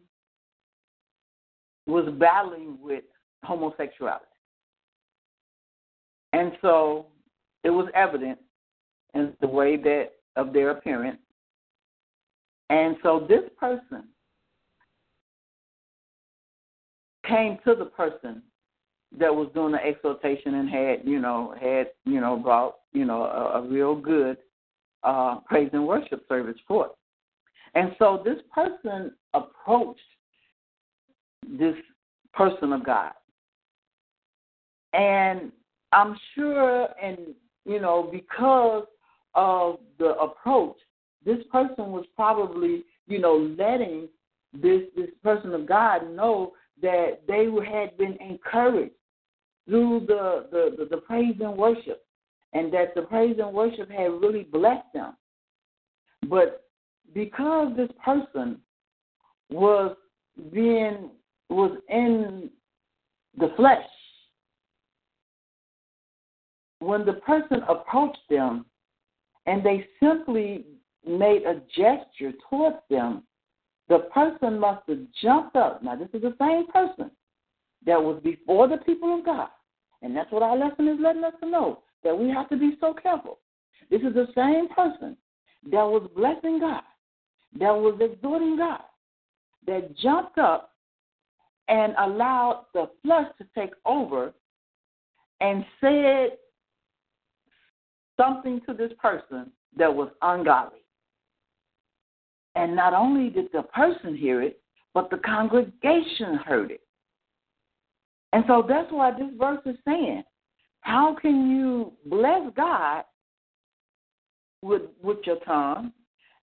was battling with homosexuality. And so it was evident in the way that of their appearance and so this person came to the person that was doing the exhortation and had, you know, had, you know, brought, you know, a, a real good uh, praise and worship service for it. And so this person approached this person of God. And I'm sure, and, you know, because of the approach, this person was probably, you know, letting this this person of God know that they had been encouraged through the, the, the, the praise and worship, and that the praise and worship had really blessed them. But because this person was being was in the flesh, when the person approached them and they simply made a gesture towards them, the person must have jumped up. Now, this is the same person that was before the people of God. And that's what our lesson is letting us know that we have to be so careful. This is the same person that was blessing God, that was exhorting God, that jumped up and allowed the flesh to take over and said something to this person that was ungodly. And not only did the person hear it, but the congregation heard it. And so that's why this verse is saying, how can you bless God with with your tongue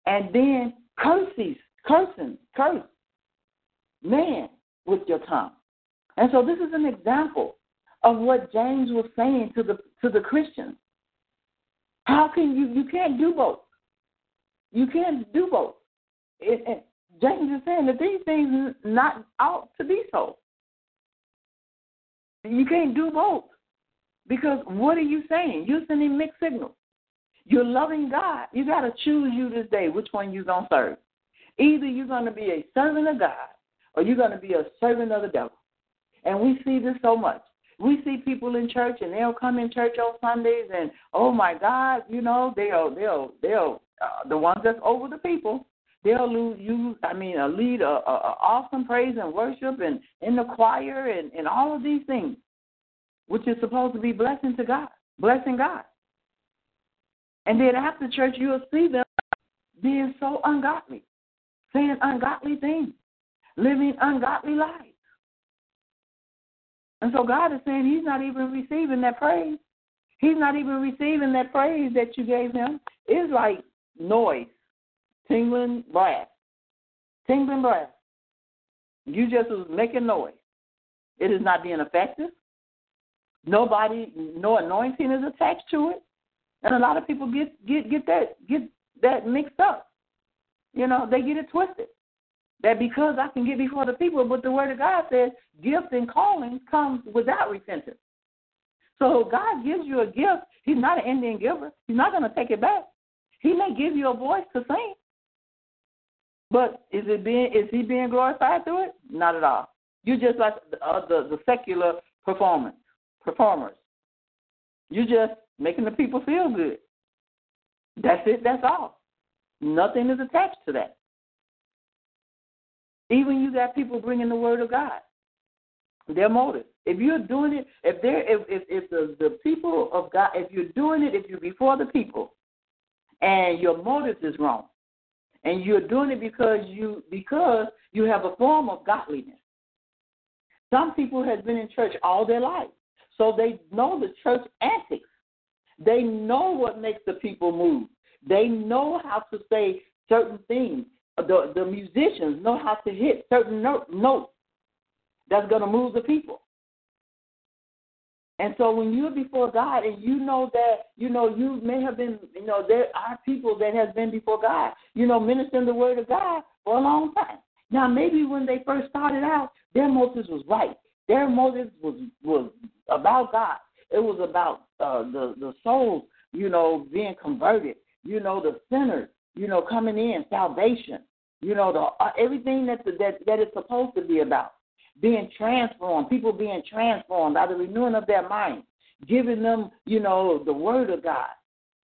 and then curses, cursing, curse man with your tongue? And so this is an example of what James was saying to the to the Christians. How can you you can't do both? You can't do both it, James is saying that these things not ought to be so. You can't do both. Because what are you saying? You're sending mixed signals. You're loving God. You got to choose you this day which one you're going to serve. Either you're going to be a servant of God or you're going to be a servant of the devil. And we see this so much. We see people in church and they'll come in church on Sundays and oh my God, you know they'll they'll they'll uh, the ones that's over the people They'll lose you. I mean, a lead a, a, a awesome praise and worship, and in the choir, and and all of these things, which is supposed to be blessing to God, blessing God. And then after church, you'll see them being so ungodly, saying ungodly things, living ungodly lives. And so God is saying He's not even receiving that praise. He's not even receiving that praise that you gave Him. It's like noise tingling brass. Tingling brass. You just was making noise. It is not being effective. Nobody, no anointing is attached to it, and a lot of people get get get that get that mixed up. You know, they get it twisted. That because I can get before the people, but the word of God says gift and calling comes without repentance. So God gives you a gift. He's not an Indian giver. He's not going to take it back. He may give you a voice to sing, but is it being is he being glorified through it? Not at all. You just like the, uh, the the secular performance performers. You just making the people feel good. That's it. That's all. Nothing is attached to that. Even you got people bringing the word of God. Their motive. If you're doing it, if they're if if, if the the people of God, if you're doing it, if you're before the people, and your motive is wrong, and you're doing it because you because you have a form of godliness. Some people have been in church all their life, so they know the church antics. They know what makes the people move. They know how to say certain things. The the musicians know how to hit certain notes that's going to move the people. And so when you're before God and you know that, you know, you may have been, you know, there are people that has been before God, you know, ministering the word of God for a long time. Now maybe when they first started out, their motives was right. Their motives was was about God. It was about uh, the the souls, you know, being converted. You know, the sinners, you know, coming in, salvation. You know, the uh, everything that the, that that it's supposed to be about being transformed, people being transformed by the renewing of their mind, giving them, you know, the word of God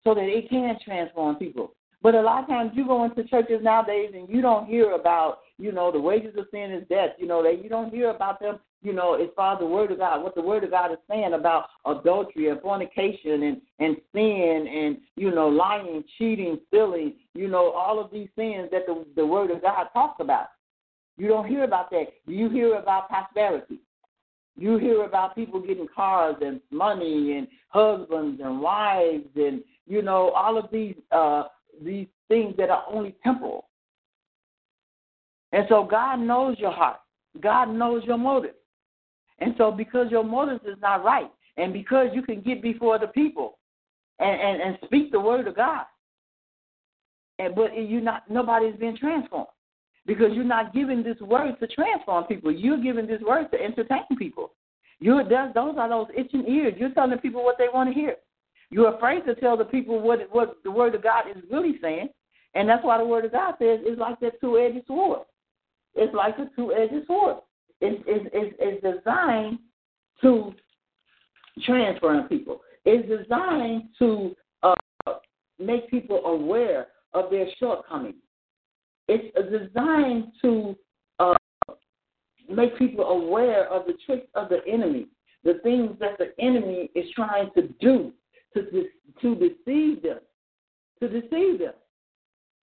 so that it can transform people. But a lot of times you go into churches nowadays and you don't hear about, you know, the wages of sin is death. You know, that you don't hear about them you know, as far as the word of God, what the word of God is saying about adultery and fornication and, and sin and, you know, lying, cheating, stealing, you know, all of these things that the, the word of God talks about. You don't hear about that. You hear about prosperity. You hear about people getting cars and money and husbands and wives and you know all of these uh these things that are only temporal. And so God knows your heart. God knows your motive. And so because your motive is not right, and because you can get before the people and, and, and speak the word of God, and but you not nobody's being transformed because you're not giving this word to transform people. You're giving this word to entertain people. You're, those are those itching ears. You're telling people what they want to hear. You're afraid to tell the people what what the word of God is really saying, and that's why the word of God says it's like that two-edged sword. It's like a two-edged sword. It's it's it's, it's designed to transform people. It's designed to uh, make people aware of their shortcomings. It's designed to uh, make people aware of the tricks of the enemy, the things that the enemy is trying to do to to deceive them, to deceive them.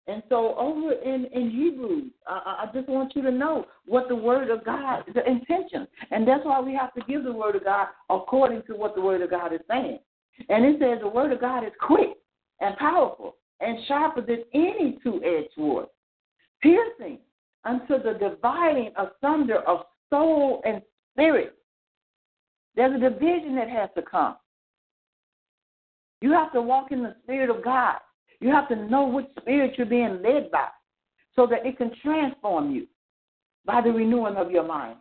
And so over in, in Hebrews, I, I just want you to know what the word of God, the intention. And that's why we have to give the word of God according to what the word of God is saying. And it says the word of God is quick and powerful and sharper than any two-edged sword, piercing unto the dividing asunder of soul and spirit. There's a division that has to come. You have to walk in the spirit of God. You have to know which spirit you're being led by so that it can transform you by the renewing of your mind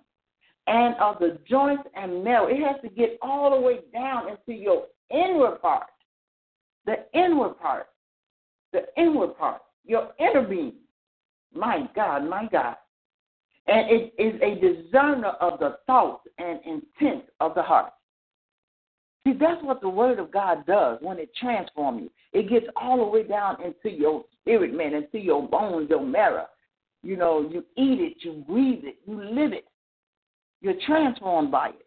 and of the joints and marrow. It has to get all the way down into your inward part, the inward part, the inward part, your inner being. My God, my God. And it is a discerner of the thoughts and intent of the heart. See, that's what the Word of God does when it transforms you. It gets all the way down into your spirit, man, into your bones, your marrow. You know, you eat it, you breathe it, you live it. You're transformed by it.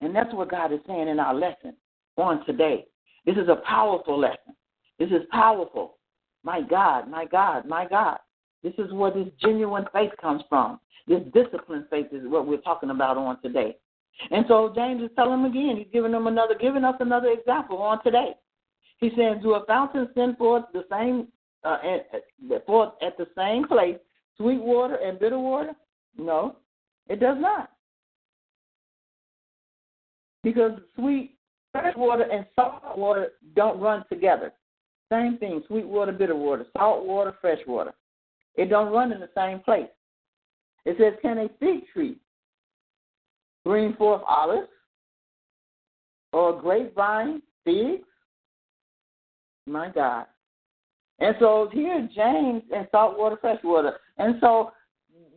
And that's what God is saying in our lesson on today. This is a powerful lesson. This is powerful. My God, my God, my God. This is where this genuine faith comes from. This disciplined faith is what we're talking about on today. And so James is telling them again, he's giving them another, giving us another example on today. He's saying, "Do a fountain send forth the same, uh, at, forth at the same place, sweet water and bitter water? No, it does not, because sweet fresh water and salt water don't run together. Same thing, sweet water, bitter water, salt water, fresh water. It don't run in the same place. It says, can a fig tree bring forth olives or a grapevine figs? My God. And so here James and saltwater, freshwater. And so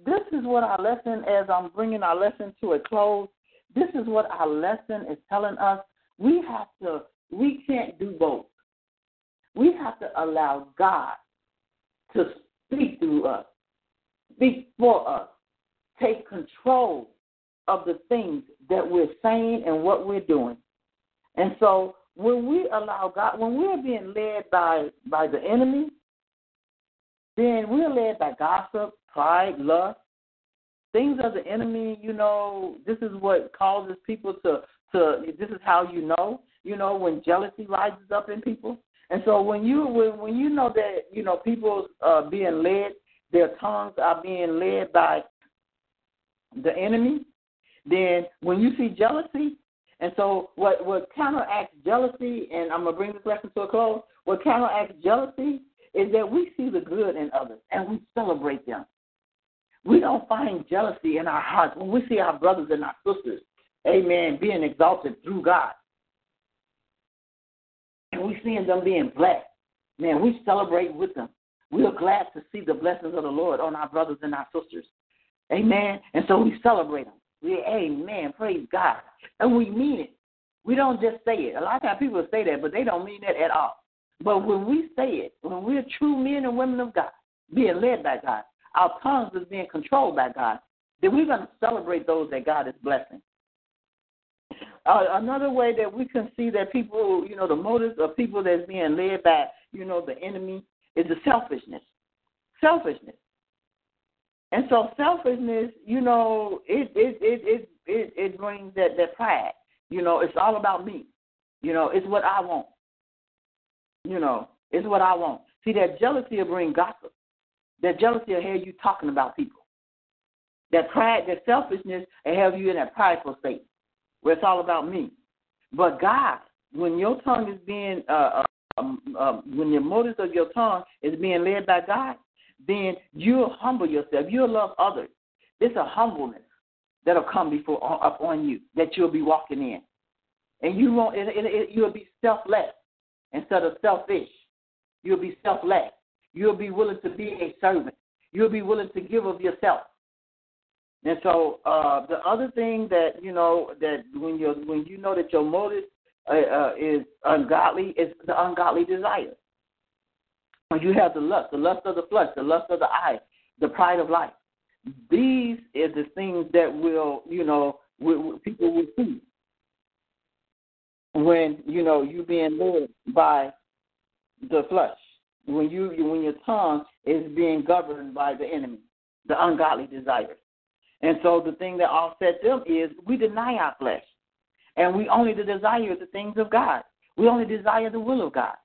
this is what our lesson, as I'm bringing our lesson to a close, this is what our lesson is telling us. We have to, we can't do both. We have to allow God to speak through us, speak for us, take control of the things that we're saying and what we're doing. And so when we allow God, when we're being led by by the enemy, then we're led by gossip, pride, lust, things of the enemy. You know, this is what causes people to to. This is how you know. You know when jealousy rises up in people. And so when you when, when you know that you know people are being led, their tongues are being led by the enemy, then when you see jealousy, and so what what counteracts jealousy, and I'm gonna bring this lesson to a close. What counteracts jealousy is that we see the good in others and we celebrate them. We don't find jealousy in our hearts when we see our brothers and our sisters, amen, being exalted through God. And we seeing them being blessed. Man, we celebrate with them. We are glad to see the blessings of the Lord on our brothers and our sisters. Amen. And so we celebrate them. We, amen. Praise God. And we mean it. We don't just say it. A lot of times people say that, but they don't mean that at all. But when we say it, when we're true men and women of God, being led by God, our tongues is being controlled by God, then we're going to celebrate those that God is blessing. Uh, another way that we can see that people, you know, the motives of people that's being led by, you know, the enemy is the selfishness. Selfishness. And so selfishness, you know, it it it it it, it brings that that pride. You know, it's all about me. You know, it's what I want. You know, it's what I want. See, that jealousy will bring gossip. That jealousy will have you talking about people. That pride, that selfishness will have you in that prideful state where it's all about me. But God, when your tongue is being, uh, uh, um, uh, when your motives of your tongue is being led by God, then you'll humble yourself. You'll love others. It's a humbleness that'll come before up on you that you'll be walking in, and you won't. It, it, it, you'll be selfless instead of selfish. You'll be selfless. You'll be willing to be a servant. You'll be willing to give of yourself. And so uh, the other thing that you know that when you when you know that your motive uh, uh, is ungodly is the ungodly desire. When you have the lust, the lust of the flesh, the lust of the eye, the pride of life. These are the things that will you know will, people will see when you know you being led by the flesh. When you when your tongue is being governed by the enemy, the ungodly desires. And so the thing that offsets them is we deny our flesh. And we only desire the things of God. We only desire the will of God.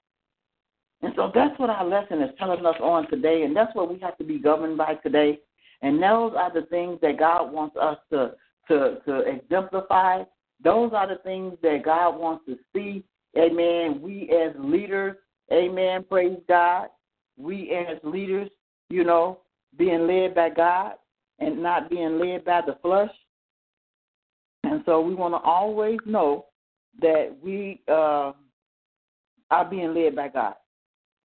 And so that's what our lesson is telling us on today, and that's what we have to be governed by today. And those are the things that God wants us to to to exemplify. Those are the things that God wants to see. Amen. We as leaders, amen, praise God. We as leaders, you know, being led by God, and not being led by the flesh. And so we want to always know that we uh, are being led by God.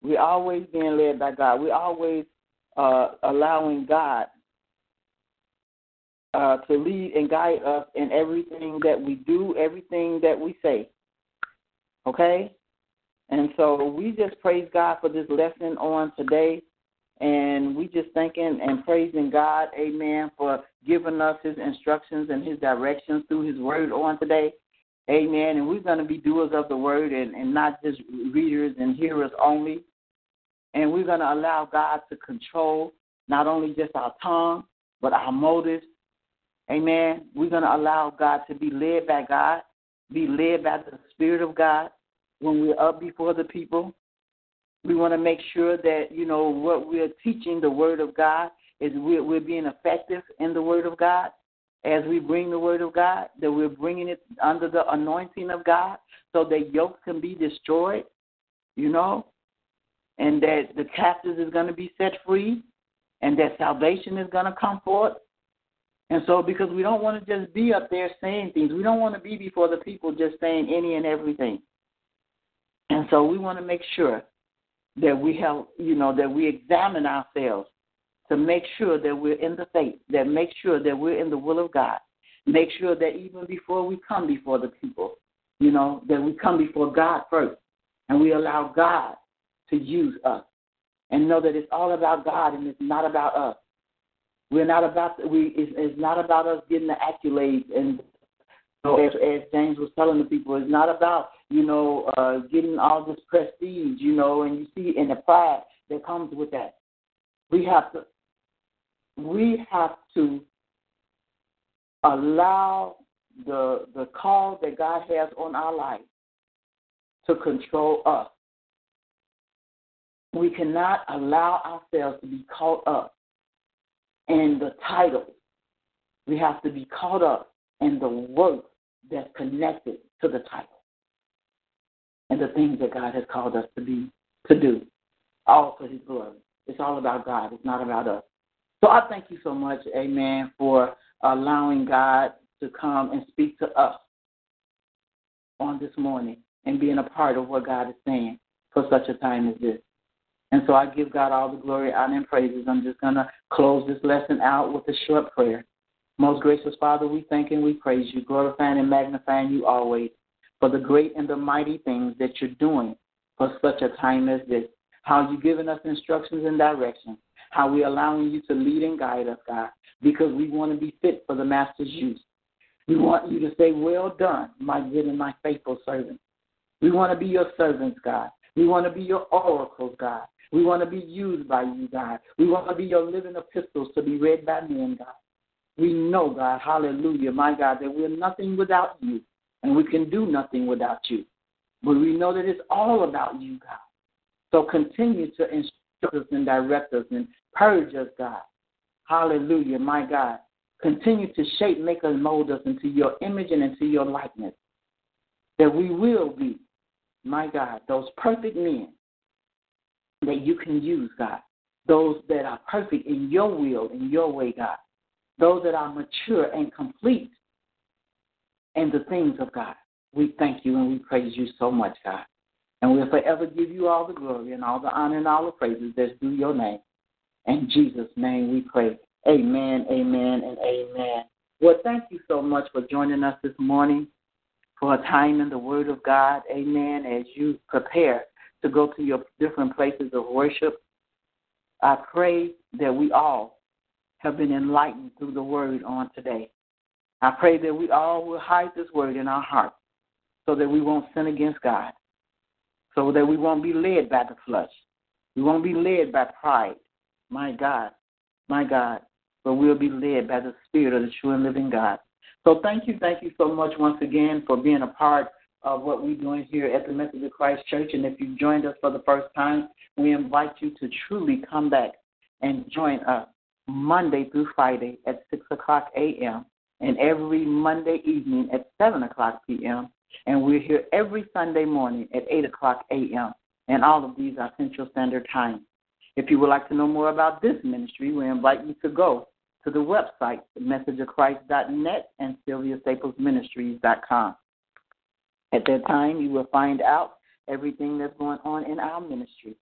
We're always being led by God. We're always uh, allowing God uh, to lead and guide us in everything that we do, everything that we say. Okay? And so we just praise God for this lesson on today. And we just thanking and praising God, amen, for giving us his instructions and his directions through his word on today. Amen. And we're going to be doers of the word and, and not just readers and hearers only. And we're going to allow God to control not only just our tongue, but our motives. Amen. We're going to allow God to be led by God, be led by the Spirit of God when we're up before the people. We want to make sure that, you know, what we're teaching, the Word of God, is we're, we're being effective in the Word of God as we bring the Word of God, that we're bringing it under the anointing of God so that yokes can be destroyed, you know, and that the captives is going to be set free and that salvation is going to come forth. And so, because we don't want to just be up there saying things, we don't want to be before the people just saying any and everything. And so, we want to make sure that we have, you know, that we examine ourselves to make sure that we're in the faith, that make sure that we're in the will of God. Make sure that even before we come before the people, you know, that we come before God first and we allow God to use us and know that it's all about God and it's not about us. We're not about we it's, it's not about us getting the accolades and know, as, as James was telling the people, it's not about you know uh, getting all this prestige, you know, and you see in the pride that comes with that. We have to we have to allow the the call that God has on our life to control us. We cannot allow ourselves to be caught up in the title. We have to be caught up in the work that's connected to the title and the things that God has called us to be to do, all for His glory. It's all about God. It's not about us. So I thank you so much, Amen, for allowing God to come and speak to us on this morning and being a part of what God is saying for such a time as this. And so I give God all the glory, honor, and praises. I'm just going to close this lesson out with a short prayer. Most gracious Father, we thank and we praise you, glorifying and magnifying you always for the great and the mighty things that you're doing for such a time as this. How you've given us instructions and directions, how we're allowing you to lead and guide us, God, because we want to be fit for the Master's use. We want you to say, Well done, my good and my faithful servant. We want to be your servants, God. We want to be your oracles, God. We want to be used by you, God. We want to be your living epistles to be read by men, God. We know, God, hallelujah, my God, that we're nothing without you, and we can do nothing without you. But we know that it's all about you, God. So continue to instruct us and direct us and purge us, God. Hallelujah, my God. Continue to shape, make us, mold us into your image and into your likeness. That we will be, my God, those perfect men that you can use, God. Those that are perfect in your will, in your way, God. Those that are mature and complete in the things of God. We thank you and we praise you so much, God. And we'll forever give you all the glory and all the honor and all the praises that's due your name. In Jesus' name we pray. Amen, amen, and amen. Well, thank you so much for joining us this morning for a time in the Word of God. Amen. As you prepare to go to your different places of worship, I pray that we all have been enlightened through the Word on today. I pray that we all will hide this Word in our hearts so that we won't sin against God, so that we won't be led by the flesh. We won't be led by pride. My God, my God, but we'll be led by the Spirit of the true and living God. So thank you, thank you so much once again for being a part of what we're doing here at the Message of Christ Church. And if you've joined us for the first time, we invite you to truly come back and join us Monday through Friday at 6 o'clock a.m. and every Monday evening at 7 o'clock p.m. And we're here every Sunday morning at 8 o'clock a.m. And all of these are Central Standard Time. If you would like to know more about this ministry, we invite you to go to the website, messageofchrist.net and sylviastaplesministries.com. At that time, you will find out everything that's going on in our ministry.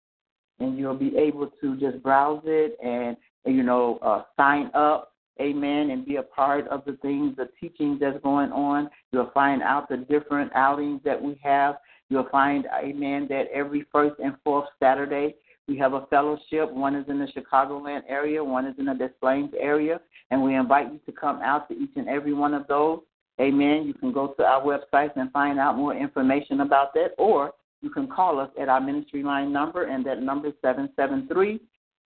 And you'll be able to just browse it and, you know, uh, sign up, amen, and be a part of the things, the teachings that's going on. You'll find out the different outings that we have. You'll find, amen, that every first and fourth Saturday we have a fellowship. One is in the Chicagoland area, one is in the Des Plaines area, and we invite you to come out to each and every one of those. Amen. You can go to our website and find out more information about that, or you can call us at our ministry line number, and that number is 773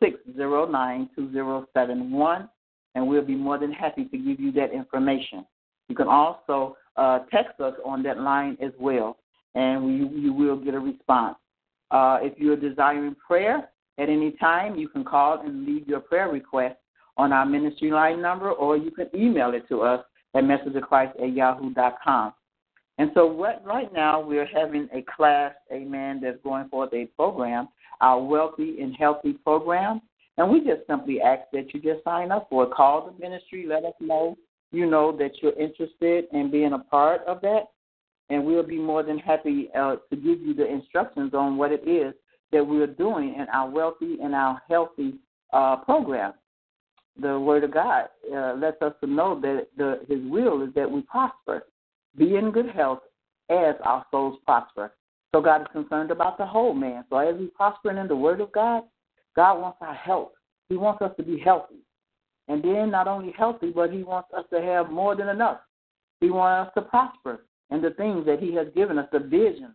609 2071, and we'll be more than happy to give you that information. You can also uh, text us on that line as well, and we, you will get a response. Uh, if you're desiring prayer at any time, you can call and leave your prayer request on our ministry line number, or you can email it to us at messageofchrist at yahoo.com. And so what, right now we're having a class, amen, that's going forth a program, our Wealthy and Healthy program. And we just simply ask that you just sign up for it. Call the ministry, let us know, you know, that you're interested in being a part of that and we'll be more than happy uh, to give you the instructions on what it is that we're doing in our wealthy and our healthy uh, program. The Word of God uh, lets us to know that the, His will is that we prosper, be in good health as our souls prosper. So God is concerned about the whole man. So as we prosper in the Word of God, God wants our health. He wants us to be healthy. And then not only healthy, but He wants us to have more than enough. He wants us to prosper and the things that He has given us, the vision,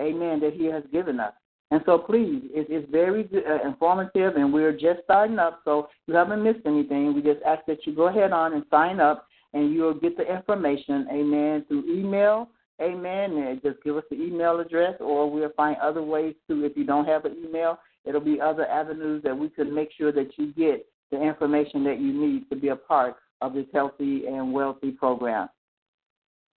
amen, that He has given us. And so, please, it, it's very uh, informative, and we're just starting up, so you haven't missed anything. We just ask that you go ahead on and sign up, and you'll get the information, amen, through email, amen. And just give us the email address, or we'll find other ways to. If you don't have an email, it'll be other avenues that we could make sure that you get the information that you need to be a part of this healthy and wealthy program.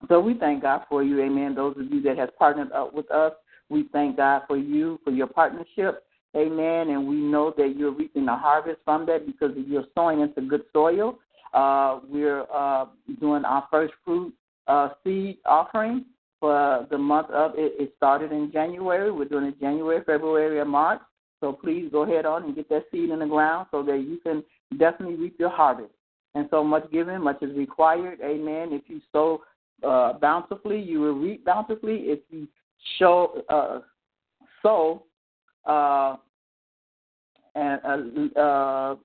So we thank God for you, amen. Those of you that have partnered up with us, we thank God for you, for your partnership, amen. And we know that you're reaping the harvest from that because you're sowing into good soil. Uh, we're uh, doing our first fruit uh, seed offering for the month of it, it started in January. We're doing it January, February, and March. So please go ahead on and get that seed in the ground so that you can definitely reap your harvest. And so much given, much is required. Amen. If you sow uh, bountifully, you will reap bountifully. If you show uh, sow uh, and uh, uh,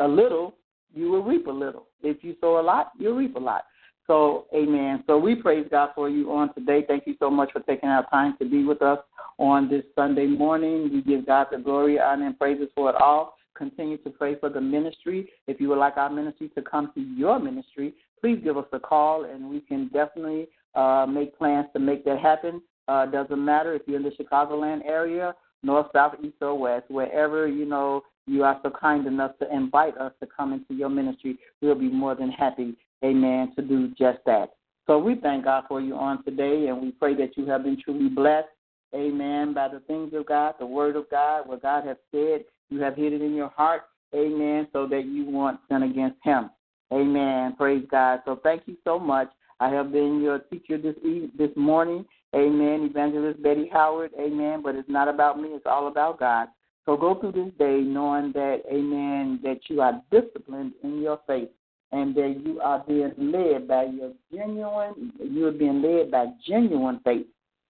a little, you will reap a little. If you sow a lot, you'll reap a lot. So, amen. So we praise God for you on today. Thank you so much for taking our time to be with us on this Sunday morning. We give God the glory, honor, and praises for it all. Continue to pray for the ministry. If you would like our ministry to come to your ministry, please give us a call, and we can definitely uh, make plans to make that happen. Uh, doesn't matter if you're in the Chicagoland area, north, south, east, or west, wherever you know you are so kind enough to invite us to come into your ministry, we'll be more than happy, amen, to do just that. So we thank God for you on today, and we pray that you have been truly blessed, amen, by the things of God, the word of God, what God has said. You have hid it in your heart, amen, so that you won't sin against Him. Amen. Praise God. So thank you so much. I have been your teacher this this morning. Amen. Evangelist Betty Howard. Amen. But it's not about me. It's all about God. So go through this day knowing that, Amen, that you are disciplined in your faith and that you are being led by your genuine, you are being led by genuine faith.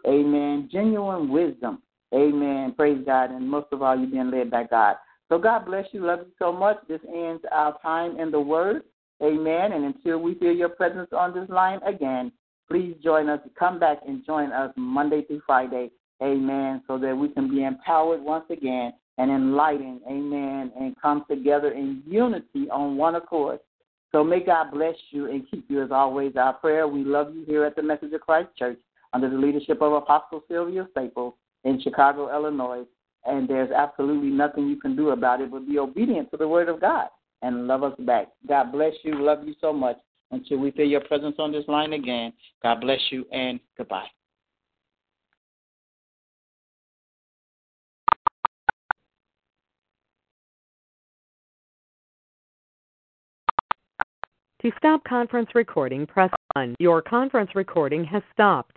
Amen. Genuine wisdom. Amen. Praise God. And most of all, you're being led by God. So God bless you. Love you so much. This ends our time in the Word. Amen. And until we feel your presence on this line again, please join us. Come back and join us Monday through Friday. Amen. So that we can be empowered once again and enlightened. Amen. And come together in unity on one accord. So may God bless you and keep you as always. Our prayer. We love you here at the Message of Christ Church under the leadership of Apostle Sylvia Staples in Chicago, Illinois. And there's absolutely nothing you can do about it but be obedient to the Word of God and love us back. God bless you. Love you so much. Until we feel your presence on this line again, God bless you and goodbye. To stop conference recording, press 1. Your conference recording has stopped.